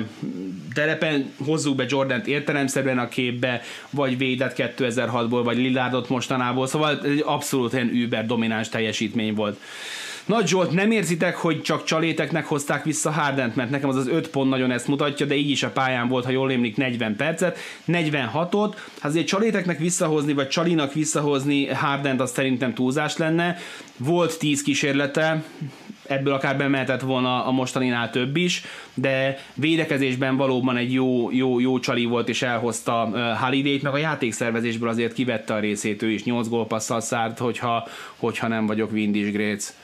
terepen hozzuk be Jordant értelemszerűen a képbe, vagy védett 2006-ból, vagy Lillardot mostanából, szóval egy abszolút ilyen über domináns teljesítmény volt. Nagy Zsolt, nem érzitek, hogy csak csaléteknek hozták vissza Hardent, mert nekem az az 5 pont nagyon ezt mutatja, de így is a pályán volt, ha jól emlik, 40 percet, 46-ot, hát azért csaléteknek visszahozni, vagy csalinak visszahozni Hardent, az szerintem túlzás lenne. Volt 10 kísérlete, ebből akár bemehetett volna a mostaninál több is, de védekezésben valóban egy jó, jó, jó csali volt, és elhozta Holiday-t, meg a játékszervezésből azért kivette a részét, ő is 8 gólpasszal szárt, hogyha, hogyha nem vagyok Windis Gréc.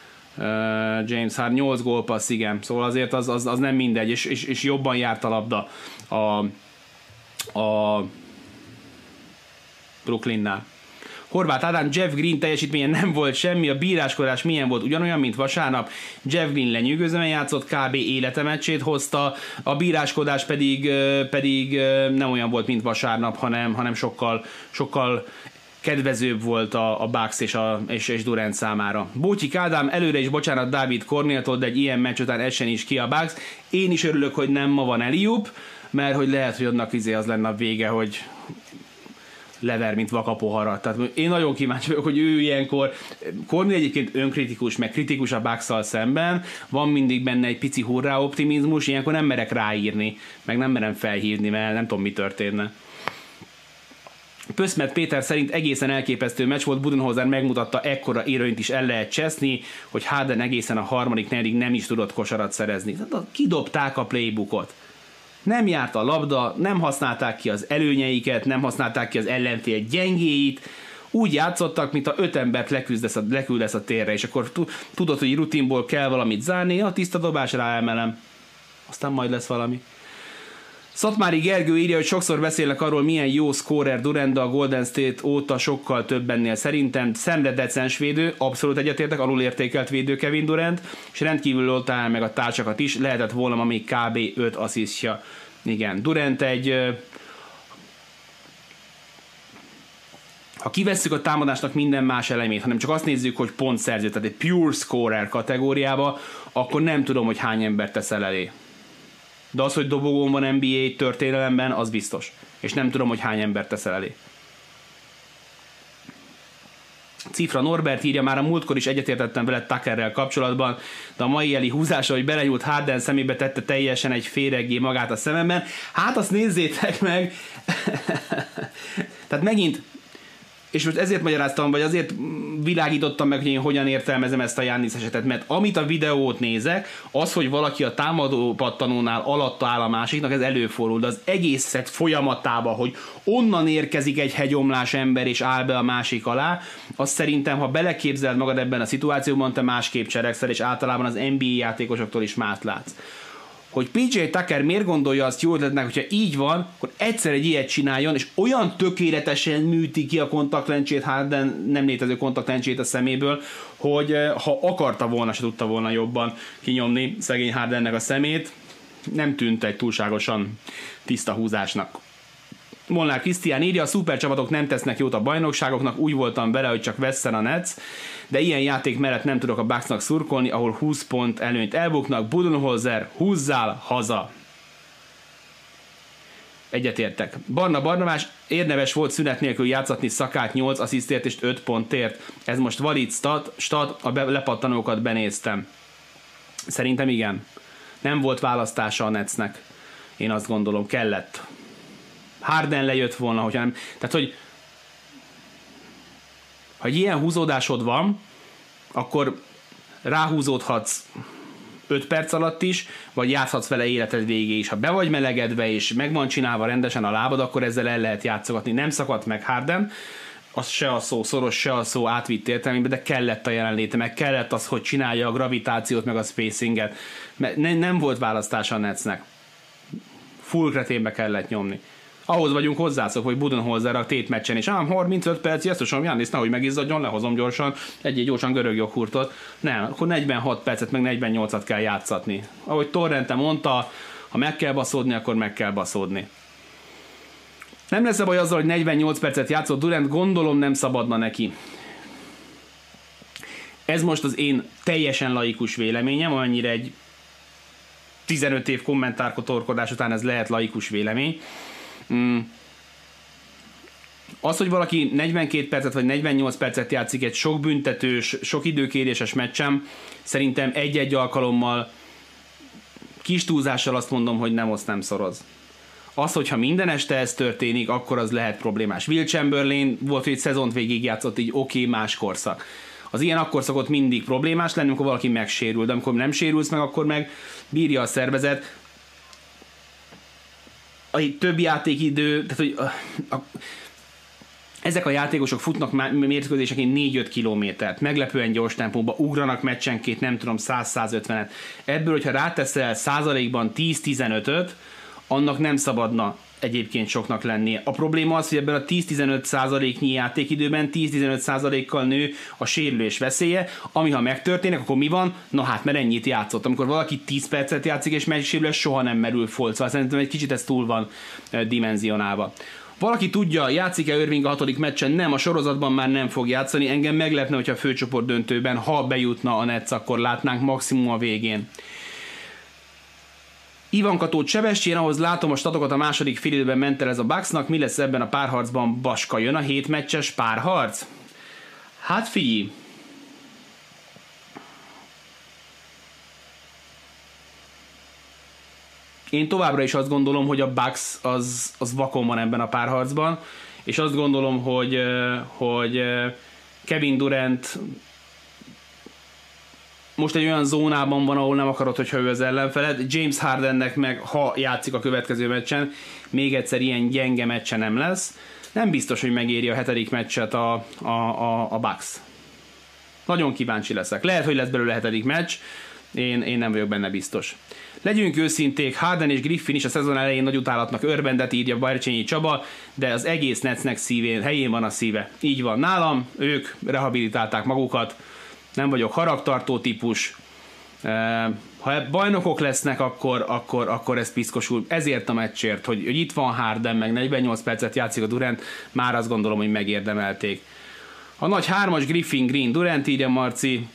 James Hard 8 gólpassz, igen, szóval azért az, az, az nem mindegy, és, és, és jobban járt a labda a, a Brooklynnál. Horváth Ádám, Jeff Green teljesítménye nem volt semmi, a bíráskodás milyen volt, ugyanolyan, mint vasárnap. Jeff Green lenyűgözően játszott, kb. életemecsét hozta, a bíráskodás pedig, pedig nem olyan volt, mint vasárnap, hanem, hanem sokkal, sokkal kedvezőbb volt a, a Bucks és, a, és, és Durant számára. Bócsi Kádám, előre is bocsánat Dávid Kornéltól, de egy ilyen meccs után essen is ki a Bucks. Én is örülök, hogy nem ma van Eliup, mert hogy lehet, hogy annak vizé az lenne a vége, hogy lever, mint vakapoharat. Tehát én nagyon kíváncsi vagyok, hogy ő ilyenkor, Korni egyébként önkritikus, meg kritikus a bucks szemben, van mindig benne egy pici hurrá optimizmus, ilyenkor nem merek ráírni, meg nem merem felhívni, mert nem tudom, mi történne. Pöszmet Péter szerint egészen elképesztő meccs volt, Budenholzer megmutatta ekkora érőnyt is el lehet cseszni, hogy Harden egészen a harmadik negyedik nem is tudott kosarat szerezni. Tehát kidobták a playbookot nem járt a labda, nem használták ki az előnyeiket, nem használták ki az ellenfél gyengéit, úgy játszottak, mint a öt embert leküldesz a, leküldesz a térre, és akkor tudod, hogy rutinból kell valamit zárni, a tiszta dobás emelem. Aztán majd lesz valami. Szatmári Gergő írja, hogy sokszor beszélnek arról, milyen jó scorer Durant, a Golden State óta sokkal több ennél szerintem. Szemre decens védő, abszolút egyetértek, alulértékelt védő Kevin Durant, és rendkívül oltál meg a társakat is, lehetett volna még kb. 5 asszisztja. Igen, Durant egy ha kivesszük a támadásnak minden más elemét, hanem csak azt nézzük, hogy pont szerző, tehát egy pure scorer kategóriába, akkor nem tudom, hogy hány ember teszel elé. De az, hogy dobogón van NBA történelemben, az biztos. És nem tudom, hogy hány ember teszel elé. Cifra Norbert írja, már a múltkor is egyetértettem vele Tuckerrel kapcsolatban, de a mai eli húzása, hogy belenyúlt Harden szemébe tette teljesen egy féreggé magát a szememben. Hát azt nézzétek meg! Tehát megint és most ezért magyaráztam, vagy azért világítottam meg, hogy én hogyan értelmezem ezt a Jánisz esetet, mert amit a videót nézek, az, hogy valaki a támadó pattanónál alatta áll a másiknak, ez előfordul, de az egészet folyamatába, hogy onnan érkezik egy hegyomlás ember és áll be a másik alá, az szerintem, ha beleképzeld magad ebben a szituációban, te másképp cselekszel, és általában az NBA játékosoktól is más látsz hogy PJ Tucker miért gondolja azt jó ötletnek, hogyha így van, akkor egyszer egy ilyet csináljon, és olyan tökéletesen műti ki a kontaktlencsét, Harden nem létező kontaktlencsét a szeméből, hogy eh, ha akarta volna, se tudta volna jobban kinyomni szegény Hardennek a szemét, nem tűnt egy túlságosan tiszta húzásnak. Molnár Krisztián írja, a szupercsapatok nem tesznek jót a bajnokságoknak, úgy voltam vele, hogy csak vesszen a Nets, de ilyen játék mellett nem tudok a Bucksnak szurkolni, ahol 20 pont előnyt elbuknak, Budenholzer, húzzál haza! Egyetértek. Barna Barnavás érdemes volt szünet nélkül játszatni szakát 8 asszisztért és 5 pontért. Ez most valid stat, stat a be, lepattanókat benéztem. Szerintem igen. Nem volt választása a Netsnek. Én azt gondolom, kellett. Harden lejött volna, hogyha nem. Tehát, hogy ha egy ilyen húzódásod van, akkor ráhúzódhatsz 5 perc alatt is, vagy játszhatsz vele életed végé is. Ha be vagy melegedve és meg van csinálva rendesen a lábad, akkor ezzel el lehet játszogatni. Nem szakadt meg Harden, az se a szó szoros, se a szó átvitt értelmében, de kellett a jelenléte, meg kellett az, hogy csinálja a gravitációt, meg a spacinget. Mert ne, nem volt választása a Netsnek. Full kreténbe kellett nyomni ahhoz vagyunk hozzászok, hogy Budenholzer a tét meccsen is, ám 35 perc, jesztusom, Jannis, nehogy megizzadjon, lehozom gyorsan, egy-egy gyorsan görög joghurtot. Nem, akkor 46 percet, meg 48-at kell játszatni. Ahogy Torrente mondta, ha meg kell baszódni, akkor meg kell baszódni. Nem lesz baj azzal, hogy 48 percet játszott Durant, gondolom nem szabadna neki. Ez most az én teljesen laikus véleményem, annyira egy 15 év kommentárkotorkodás után ez lehet laikus vélemény. Mm. Az, hogy valaki 42 percet vagy 48 percet játszik egy sok büntetős, sok időkéréses meccsem, szerintem egy-egy alkalommal kis túlzással azt mondom, hogy nem oszt, nem szoroz. Az, hogyha minden este ez történik, akkor az lehet problémás. Will Chamberlain volt, hogy egy szezont végig játszott, így oké, okay, más korszak. Az ilyen akkor szokott mindig problémás lenni, amikor valaki megsérül, de amikor nem sérülsz meg, akkor meg bírja a szervezet. A több játékidő, tehát hogy a, a, ezek a játékosok futnak mérkőzéseként 4-5 kilométert, meglepően gyors tempóba, ugranak meccsenként, nem tudom, 100-150-et. Ebből, hogyha ráteszel százalékban 10-15-öt, annak nem szabadna egyébként soknak lennie. A probléma az, hogy ebben a 10-15 százaléknyi játékidőben 10-15 százalékkal nő a sérülés veszélye, ami ha megtörténik, akkor mi van? Na hát, mert ennyit játszott. Amikor valaki 10 percet játszik és megsérül, soha nem merül folcva. Szerintem egy kicsit ez túl van dimenzionálva. Valaki tudja, játszik-e Irving a hatodik meccsen? Nem, a sorozatban már nem fog játszani. Engem meglepne, hogyha a főcsoport döntőben, ha bejutna a Netsz, akkor látnánk maximum a végén. Ivan Tóth Sebestyén, ahhoz látom a statokat a második félidőben ment el ez a Bucksnak, mi lesz ebben a párharcban? Baska jön a hétmeccses párharc? Hát figyelj, én továbbra is azt gondolom, hogy a Bucks az, az vakon van ebben a párharcban, és azt gondolom, hogy, hogy Kevin Durant most egy olyan zónában van, ahol nem akarod, hogyha ő az ellenfeled. James Hardennek meg, ha játszik a következő meccsen, még egyszer ilyen gyenge meccse nem lesz. Nem biztos, hogy megéri a hetedik meccset a, a, a, a Bucks. Nagyon kíváncsi leszek. Lehet, hogy lesz belőle hetedik meccs, én, én nem vagyok benne biztos. Legyünk őszinték, Harden és Griffin is a szezon elején nagy utálatnak örvendet írja Bajrcsényi Csaba, de az egész Netsznek szívén, helyén van a szíve. Így van nálam, ők rehabilitálták magukat, nem vagyok haragtartó típus, ha bajnokok lesznek, akkor, akkor, akkor ez piszkosul. Ezért a meccsért, hogy, hogy itt van Harden, meg 48 percet játszik a Durant, már azt gondolom, hogy megérdemelték. A nagy hármas Griffin Green Durant írja Marci,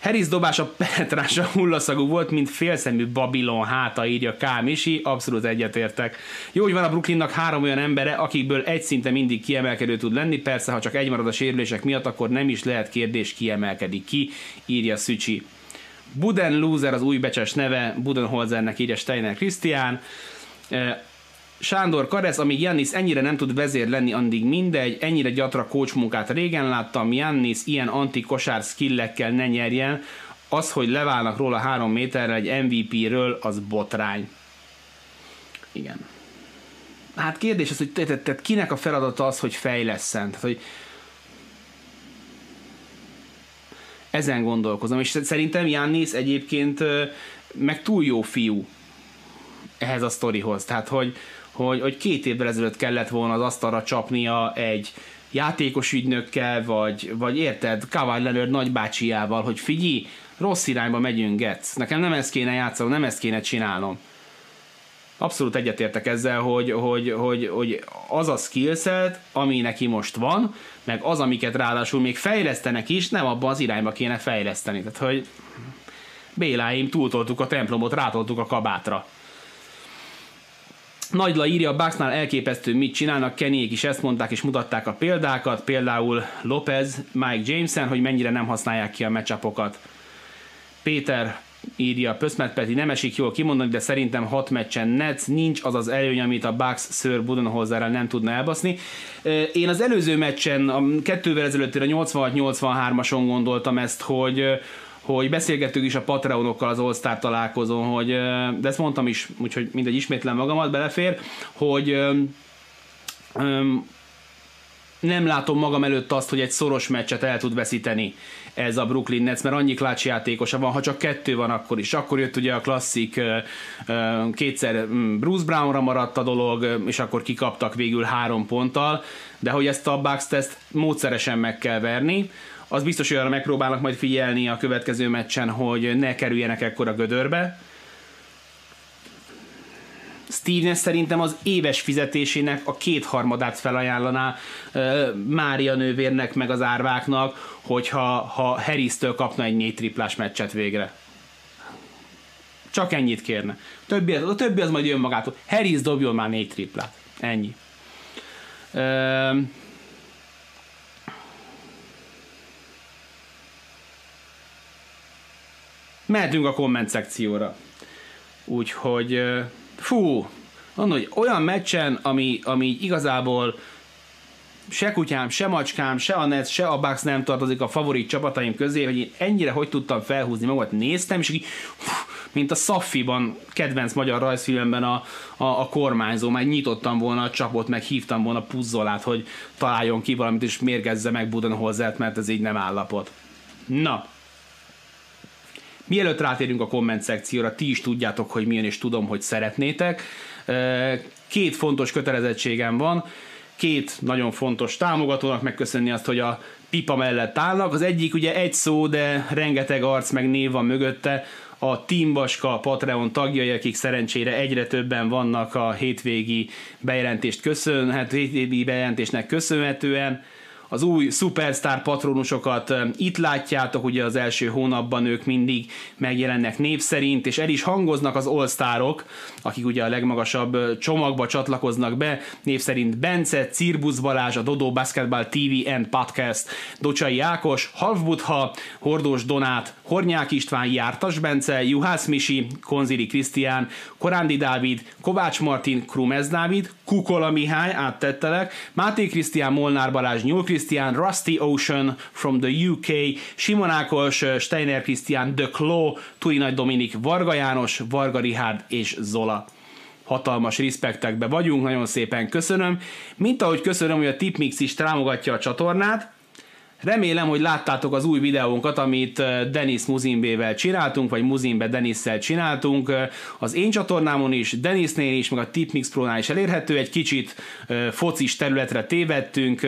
Harris dobása penetrása hullaszagú volt, mint félszemű Babilon háta, írja K. Misi, abszolút egyetértek. Jó, hogy van a Brooklynnak három olyan embere, akikből egy szinte mindig kiemelkedő tud lenni, persze, ha csak egy marad a sérülések miatt, akkor nem is lehet kérdés, kiemelkedik ki, írja Szücsi. Buden Loser az új becses neve, Budenholzernek írja Steiner Christian. Sándor Karesz, amíg Jannis ennyire nem tud vezér lenni, addig mindegy, ennyire gyatra coach munkát régen láttam, Jannis ilyen anti-kosár skillekkel ne nyerjen, az, hogy leválnak róla három méterre egy MVP-ről, az botrány. Igen. Hát kérdés az, hogy tehát, tehát kinek a feladata az, hogy fejleszen? Tehát, hogy ezen gondolkozom, és szerintem Jannis egyébként meg túl jó fiú ehhez a sztorihoz. Tehát, hogy, hogy, hogy két évvel ezelőtt kellett volna az asztalra csapnia egy játékos ügynökkel, vagy, vagy érted, Kawhi Leonard nagybácsiával, hogy figyelj, rossz irányba megyünk, Getsz. Nekem nem ezt kéne játszanom, nem ezt kéne csinálnom. Abszolút egyetértek ezzel, hogy, hogy, hogy, hogy az a skillset, ami neki most van, meg az, amiket ráadásul még fejlesztenek is, nem abban az irányba kéne fejleszteni. Tehát, hogy Béláim, túltoltuk a templomot, rátoltuk a kabátra. Nagyla írja, a Bucksnál elképesztő, mit csinálnak, Kenyék is ezt mondták és mutatták a példákat, például Lopez, Mike Jameson, hogy mennyire nem használják ki a meccsapokat. Péter írja, Pöszmet Peti nem esik jól kimondani, de szerintem hat meccsen Nets nincs az az előny, amit a Bucks Sir Budenholzerrel nem tudna elbaszni. Én az előző meccsen, a kettővel ezelőtt a 86-83-ason gondoltam ezt, hogy hogy beszélgettük is a Patreonokkal az All-Star találkozón, hogy, de ezt mondtam is, úgyhogy mindegy, ismétlen magamat belefér, hogy um, nem látom magam előtt azt, hogy egy szoros meccset el tud veszíteni ez a Brooklyn Nets, mert annyi klács játékosa van, ha csak kettő van, akkor is. Akkor jött ugye a klasszik, kétszer Bruce Brownra maradt a dolog, és akkor kikaptak végül három ponttal, de hogy ezt a Bucks test módszeresen meg kell verni, az biztos, hogy arra megpróbálnak majd figyelni a következő meccsen, hogy ne kerüljenek ekkora gödörbe. Steve szerintem az éves fizetésének a kétharmadát felajánlaná Mária nővérnek meg az árváknak, hogyha ha Harris-től kapna egy négy triplás meccset végre. Csak ennyit kérne. Többi, a többi az majd jön magától. Harris dobjon már négy triplát. Ennyi. Uh, mehetünk a komment szekcióra. Úgyhogy, fú, mondom, hogy olyan meccsen, ami, ami igazából se kutyám, se macskám, se a Nets, se a Bucks nem tartozik a favorit csapataim közé, hogy én ennyire hogy tudtam felhúzni magamat, néztem, és így, mint a Szaffiban, kedvenc magyar rajzfilmben a, a, a kormányzó, már nyitottam volna a csapot, meg hívtam volna puzzolát, hogy találjon ki valamit, és mérgezze meg Budenholzert, mert ez így nem állapot. Na, Mielőtt rátérünk a komment szekcióra, ti is tudjátok, hogy milyen, és tudom, hogy szeretnétek. Két fontos kötelezettségem van két nagyon fontos támogatónak megköszönni azt, hogy a pipa mellett állnak. Az egyik ugye egy szó, de rengeteg arc meg név van mögötte, a Team Vaska Patreon tagjai, akik szerencsére egyre többen vannak a hétvégi bejelentést köszön, hát hétvégi bejelentésnek köszönhetően az új szupersztár patronusokat itt látjátok, ugye az első hónapban ők mindig megjelennek név szerint, és el is hangoznak az all akik ugye a legmagasabb csomagba csatlakoznak be, név szerint Bence, Cirbusz Balázs, a Dodo Basketball TV and Podcast, Docsai Ákos, Halfbutha, Hordós Donát, Hornyák István, Jártas Bence, Juhász Misi, Konzili Krisztián, Korándi Dávid, Kovács Martin, Krumez Dávid, Kukola Mihály, áttettelek, Máté Krisztián, Molnár Balázs, Nyúl Krisztián, Rusty Ocean from the UK, Simon Ákos, Steiner Krisztián, The Claw, Turi Nagy Dominik, Varga János, Varga Rihárd és Zola hatalmas respektekbe vagyunk, nagyon szépen köszönöm. Mint ahogy köszönöm, hogy a Tipmix is támogatja a csatornát, Remélem, hogy láttátok az új videónkat, amit Denis Muzimbével csináltunk, vagy Muzimbe Denisszel csináltunk. Az én csatornámon is, Denisnél is, meg a Tipmix Pro-nál is elérhető. Egy kicsit focis területre tévedtünk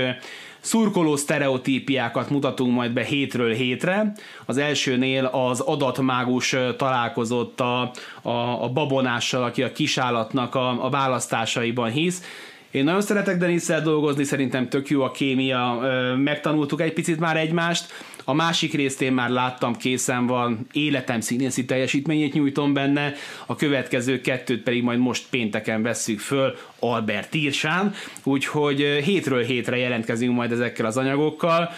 szurkoló sztereotípiákat mutatunk majd be hétről hétre. Az elsőnél az adatmágus találkozott a, a, a babonással, aki a kisállatnak a, a választásaiban hisz. Én nagyon szeretek Denisszel dolgozni, szerintem tök jó a kémia, megtanultuk egy picit már egymást, a másik részt én már láttam, készen van, életem színészi teljesítményét nyújtom benne, a következő kettőt pedig majd most pénteken vesszük föl Albert Írsán, úgyhogy hétről hétre jelentkezünk majd ezekkel az anyagokkal,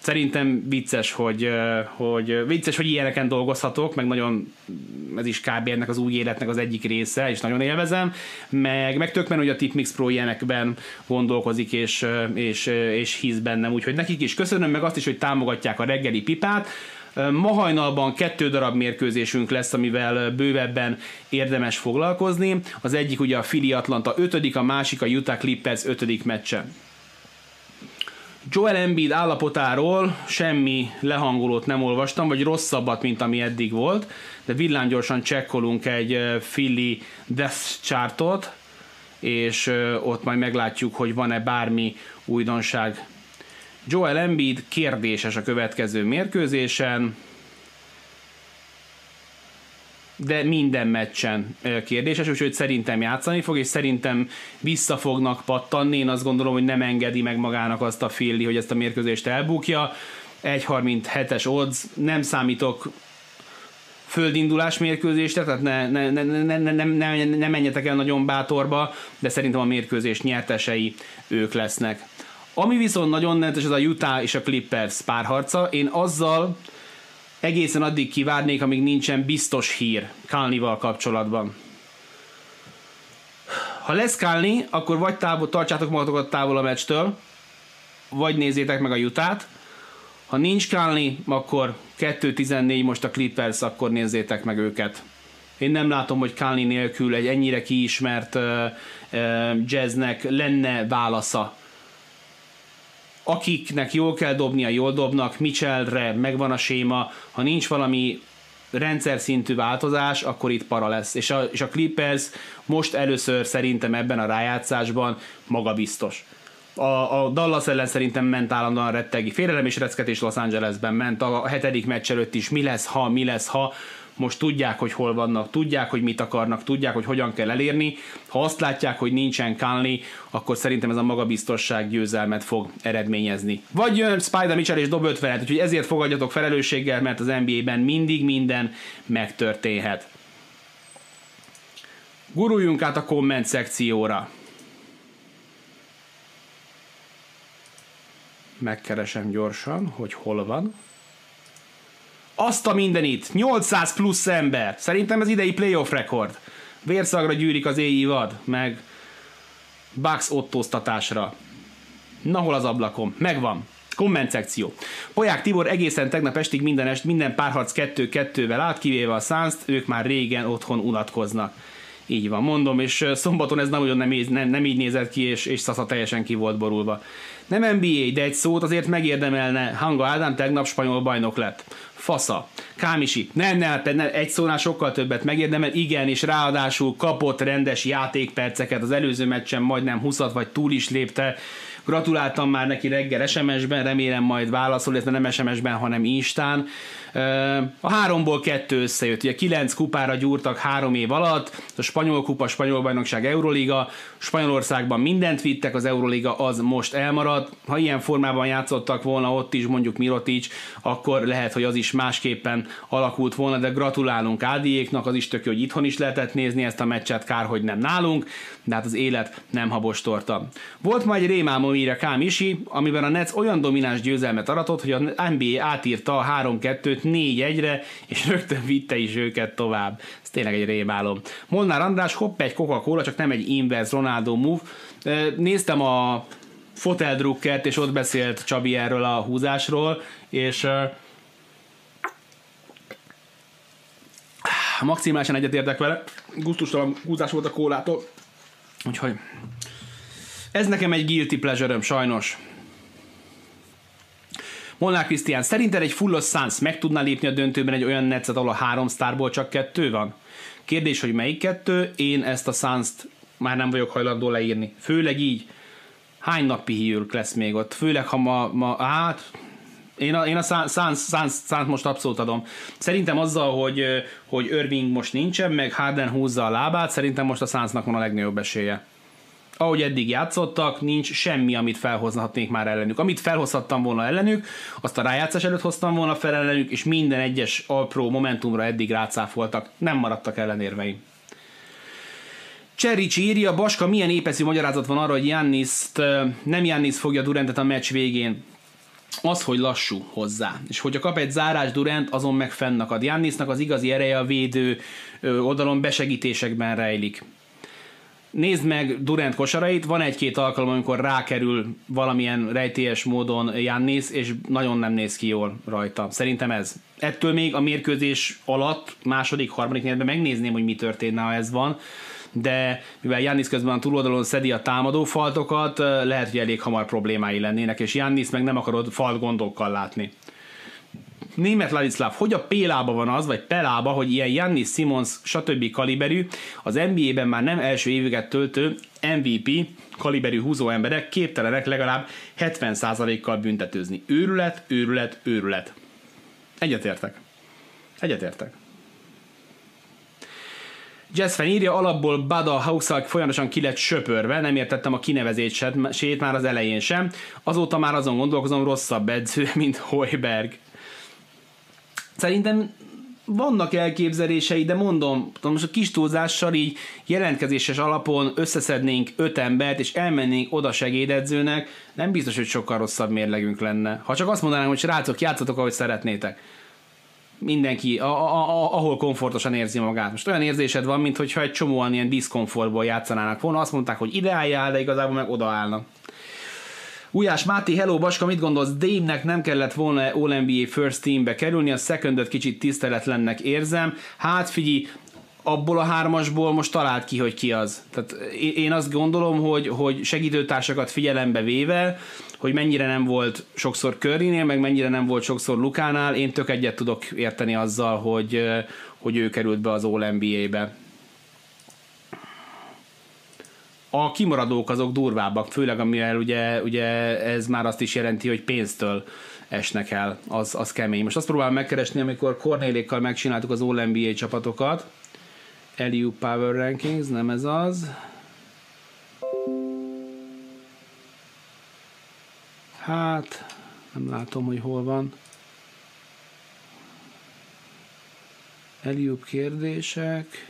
Szerintem vicces, hogy, hogy vicces, hogy ilyeneken dolgozhatok, meg nagyon ez is kb. ennek az új életnek az egyik része, és nagyon élvezem, meg, meg tök menő, hogy a Tipmix Pro ilyenekben gondolkozik, és, és, és hisz bennem, úgyhogy nekik is köszönöm, meg azt is, hogy támogatják a reggeli pipát, Ma hajnalban kettő darab mérkőzésünk lesz, amivel bővebben érdemes foglalkozni. Az egyik ugye a Philly Atlanta 5 a másik a Utah Clippers 5 meccse. Joel Embiid állapotáról semmi lehangolót nem olvastam, vagy rosszabbat, mint ami eddig volt, de villámgyorsan csekkolunk egy Philly Death Chartot, és ott majd meglátjuk, hogy van-e bármi újdonság. Joel Embiid kérdéses a következő mérkőzésen, de minden meccsen kérdéses, úgyhogy szerintem játszani fog, és szerintem vissza fognak pattanni. Én azt gondolom, hogy nem engedi meg magának azt a filli, hogy ezt a mérkőzést elbukja. 1.37-es odds, nem számítok földindulás mérkőzésre, tehát ne, ne, ne, ne, ne, ne, ne menjetek el nagyon bátorba, de szerintem a mérkőzés nyertesei ők lesznek. Ami viszont nagyon netes, az a Utah és a Clippers párharca. Én azzal egészen addig kivárnék, amíg nincsen biztos hír Kálnival kapcsolatban. Ha lesz Kálni, akkor vagy távol, tartsátok magatokat távol a meccstől, vagy nézzétek meg a jutát. Ha nincs Kálni, akkor 2.14 most a Clippers, akkor nézzétek meg őket. Én nem látom, hogy Kálni nélkül egy ennyire kiismert uh, uh, jazznek lenne válasza akiknek jól kell dobnia, jól dobnak, Mitchellre megvan a séma, ha nincs valami rendszer szintű változás, akkor itt para lesz. És a, és a Clippers most először szerintem ebben a rájátszásban magabiztos. A, a Dallas ellen szerintem ment állandóan rettegi félelem és recketés Los Angelesben ment, a, hetedik meccs előtt is mi lesz, ha, mi lesz, ha, most tudják, hogy hol vannak, tudják, hogy mit akarnak, tudják, hogy hogyan kell elérni. Ha azt látják, hogy nincsen Kánli, akkor szerintem ez a magabiztosság győzelmet fog eredményezni. Vagy jön Spider Mitchell és dob 50 úgyhogy ezért fogadjatok felelősséggel, mert az NBA-ben mindig minden megtörténhet. Guruljunk át a komment szekcióra. Megkeresem gyorsan, hogy hol van. Azt a mindenit! 800 plusz ember! Szerintem ez idei playoff rekord. Vérszagra gyűrik az éjjel vad, meg Bucks ottóztatásra. Na hol az ablakom? Megvan. Komment szekció. Poják Tibor egészen tegnap estig minden est, minden párharc 2-2-vel át, kivéve a Suns-t, ők már régen otthon unatkoznak. Így van, mondom, és szombaton ez nem, nem, nem, nem így nézett ki, és, és Sasa teljesen ki volt borulva. Nem NBA, de egy szót azért megérdemelne. Hanga Ádám tegnap spanyol bajnok lett. Fasza. Kámisi. Nem, nem, nem, egy szónál sokkal többet megérdemel. Igen, és ráadásul kapott rendes játékperceket. Az előző meccsen majdnem 20 vagy túl is lépte. Gratuláltam már neki reggel SMS-ben, remélem majd válaszol, illetve nem SMS-ben, hanem Instán. A háromból kettő összejött, ugye kilenc kupára gyúrtak három év alatt, a spanyol kupa, spanyol bajnokság, Euroliga, Spanyolországban mindent vittek, az Euroliga az most elmaradt. Ha ilyen formában játszottak volna ott is, mondjuk Mirotic, akkor lehet, hogy az is másképpen alakult volna, de gratulálunk Ádiéknak, az is tök hogy itthon is lehetett nézni ezt a meccset, kár, hogy nem nálunk, de hát az élet nem habostorta. Volt ma egy rémálmom írja Kám Isi, amiben a Nets olyan domináns győzelmet aratott, hogy a NBA átírta a 3-2-t 4-1-re, és rögtön vitte is őket tovább. Ez tényleg egy rémálom. Molnár András, hopp, egy Coca-Cola, csak nem egy inverse Ronaldo move. Néztem a foteldrukkert, és ott beszélt Csabi erről a húzásról, és maximálisan egyetértek vele. Gusztustalan húzás volt a kólától. Úgyhogy ez nekem egy guilty pleasure sajnos. Molnár Krisztián, szerinted egy fullos Suns meg tudná lépni a döntőben egy olyan netszet, ahol a három sztárból csak kettő van? Kérdés, hogy melyik kettő? Én ezt a suns már nem vagyok hajlandó leírni. Főleg így. Hány napi hírük lesz még ott? Főleg, ha ma, ma hát én a, én a Suns, Suns, Suns most abszolút adom. Szerintem azzal, hogy, hogy Irving most nincsen, meg Harden húzza a lábát, szerintem most a Sunsnak van a legnagyobb esélye ahogy eddig játszottak, nincs semmi, amit felhozhatnék már ellenük. Amit felhozhattam volna ellenük, azt a rájátszás előtt hoztam volna fel ellenük, és minden egyes alpró momentumra eddig rácáfoltak. Nem maradtak ellenérveim. Cserics írja, Baska, milyen épeszű magyarázat van arra, hogy Jannis nem Jannis fogja Durantet a meccs végén az, hogy lassú hozzá. És hogyha kap egy zárás Durant, azon meg fennakad. Jannisnak az igazi ereje a védő oldalon besegítésekben rejlik nézd meg Durant kosarait, van egy-két alkalom, amikor rákerül valamilyen rejtélyes módon Jannis, és nagyon nem néz ki jól rajta. Szerintem ez. Ettől még a mérkőzés alatt, második, harmadik negyedben megnézném, hogy mi történne, ha ez van de mivel Jannis közben a túloldalon szedi a támadó faltokat, lehet, hogy elég hamar problémái lennének, és Jannis meg nem akarod falt gondokkal látni német Ladislav, hogy a Pélába van az, vagy Pelába, hogy ilyen Jannis Simons, stb. kaliberű, az NBA-ben már nem első évüket töltő MVP kaliberű húzó emberek képtelenek legalább 70%-kal büntetőzni. Őrület, őrület, őrület. Egyetértek. Egyetértek. Jessfen írja, alapból Bada house folyamatosan ki lett söpörve, nem értettem a kinevezését már az elején sem. Azóta már azon gondolkozom, rosszabb edző, mint Hoiberg. Szerintem vannak elképzelései, de mondom, most a kis túlzással így jelentkezéses alapon összeszednénk öt embert, és elmennénk oda segédedzőnek, nem biztos, hogy sokkal rosszabb mérlegünk lenne. Ha csak azt mondanám, hogy srácok, játszatok, ahogy szeretnétek. Mindenki, a, a, a, ahol komfortosan érzi magát. Most olyan érzésed van, mintha egy csomóan ilyen diszkomfortból játszanának volna, azt mondták, hogy ide álljál, de igazából meg odaállnak. Ujás Máté, hello Baska, mit gondolsz? Dame-nek nem kellett volna All-NBA First Teambe kerülni, a secondot kicsit tiszteletlennek érzem. Hát figyelj, abból a hármasból most talált ki, hogy ki az. Tehát én azt gondolom, hogy, hogy segítőtársakat figyelembe véve, hogy mennyire nem volt sokszor Currynél, meg mennyire nem volt sokszor Lukánál, én tök egyet tudok érteni azzal, hogy, hogy ő került be az All-NBA-be a kimaradók azok durvábbak, főleg amivel ugye, ugye ez már azt is jelenti, hogy pénztől esnek el, az, az kemény. Most azt próbálom megkeresni, amikor Cornélékkal megcsináltuk az All-NBA csapatokat, LU Power Rankings, nem ez az. Hát, nem látom, hogy hol van. Eliup kérdések.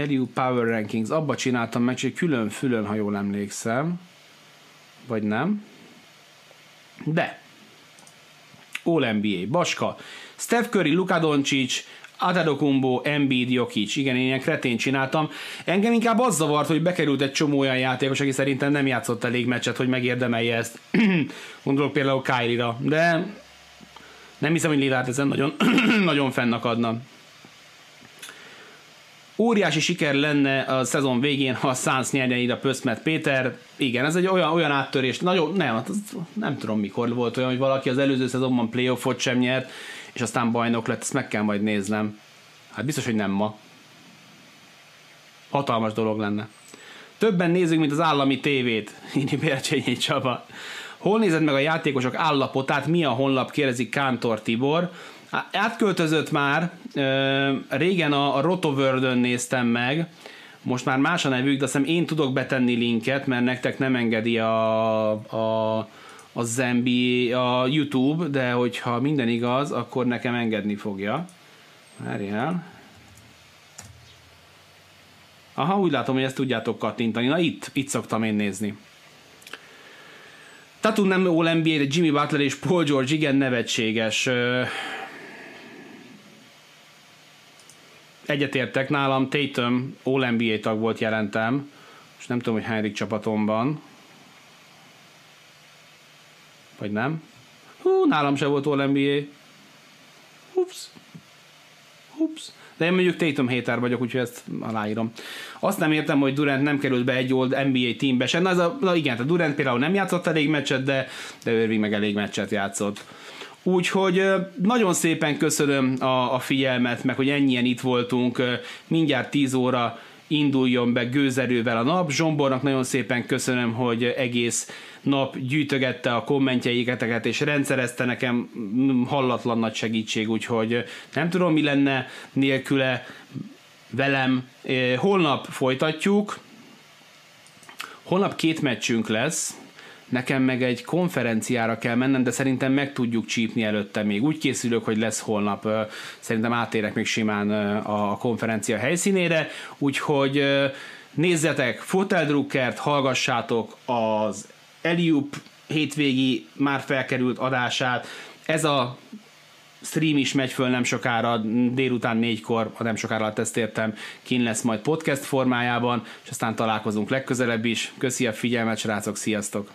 Eliu Power Rankings, abba csináltam meg, hogy külön-fülön, ha jól emlékszem. Vagy nem? De All NBA, Baska, Steph Curry, Luka Doncic, Adetokumbo, Embiid, Jokic. Igen, én ilyen kretén csináltam. Engem inkább az zavart, hogy bekerült egy csomó olyan játékos, aki szerintem nem játszott elég meccset, hogy megérdemelje ezt. Gondolok például Kyrie-ra, de nem hiszem, hogy Lillard ezen nagyon, nagyon fennakadna. Óriási siker lenne a szezon végén, ha a Suns nyerne ide a Pöszmet Péter. Igen, ez egy olyan, olyan áttörés. Nagyon, nem, hát nem tudom mikor volt olyan, hogy valaki az előző szezonban playoffot sem nyert, és aztán bajnok lett, ezt meg kell majd néznem. Hát biztos, hogy nem ma. Hatalmas dolog lenne. Többen nézzük, mint az állami tévét, írja Bercsényi Csaba. Hol nézed meg a játékosok állapotát, mi a honlap, kérdezi Kántor Tibor. Átköltözött már, régen a, Rotoverdön néztem meg, most már más a nevük, de azt hiszem én tudok betenni linket, mert nektek nem engedi a, a, a Zembi, a YouTube, de hogyha minden igaz, akkor nekem engedni fogja. Várjál. Aha, úgy látom, hogy ezt tudjátok kattintani. Na itt, itt szoktam én nézni. Tatum nem All NBA, de Jimmy Butler és Paul George igen nevetséges. Egyetértek nálam, Tatum All NBA tag volt jelentem, és nem tudom, hogy hányadik csapatomban. Vagy nem? Hú, nálam se volt All NBA. Ups. Ups. De én mondjuk Tatum hater vagyok, úgyhogy ezt aláírom. Azt nem értem, hogy Durant nem került be egy old NBA teambe sem. Na, ez a, na igen, a Durant például nem játszott elég meccset, de, de Irving meg elég meccset játszott. Úgyhogy nagyon szépen köszönöm a, a figyelmet, meg hogy ennyien itt voltunk. Mindjárt 10 óra induljon be gőzerővel a nap. Zsombornak nagyon szépen köszönöm, hogy egész nap gyűjtögette a kommentjeiketeket, és rendszerezte nekem hallatlan nagy segítség, úgyhogy nem tudom, mi lenne nélküle velem. Holnap folytatjuk. Holnap két meccsünk lesz, nekem meg egy konferenciára kell mennem, de szerintem meg tudjuk csípni előtte még. Úgy készülök, hogy lesz holnap, szerintem átérek még simán a konferencia helyszínére, úgyhogy nézzetek Foteldruckert, hallgassátok az Eliup hétvégi már felkerült adását. Ez a stream is megy föl nem sokára, délután négykor, ha nem sokára ezt értem, kin lesz majd podcast formájában, és aztán találkozunk legközelebb is. Köszi a figyelmet, srácok, sziasztok!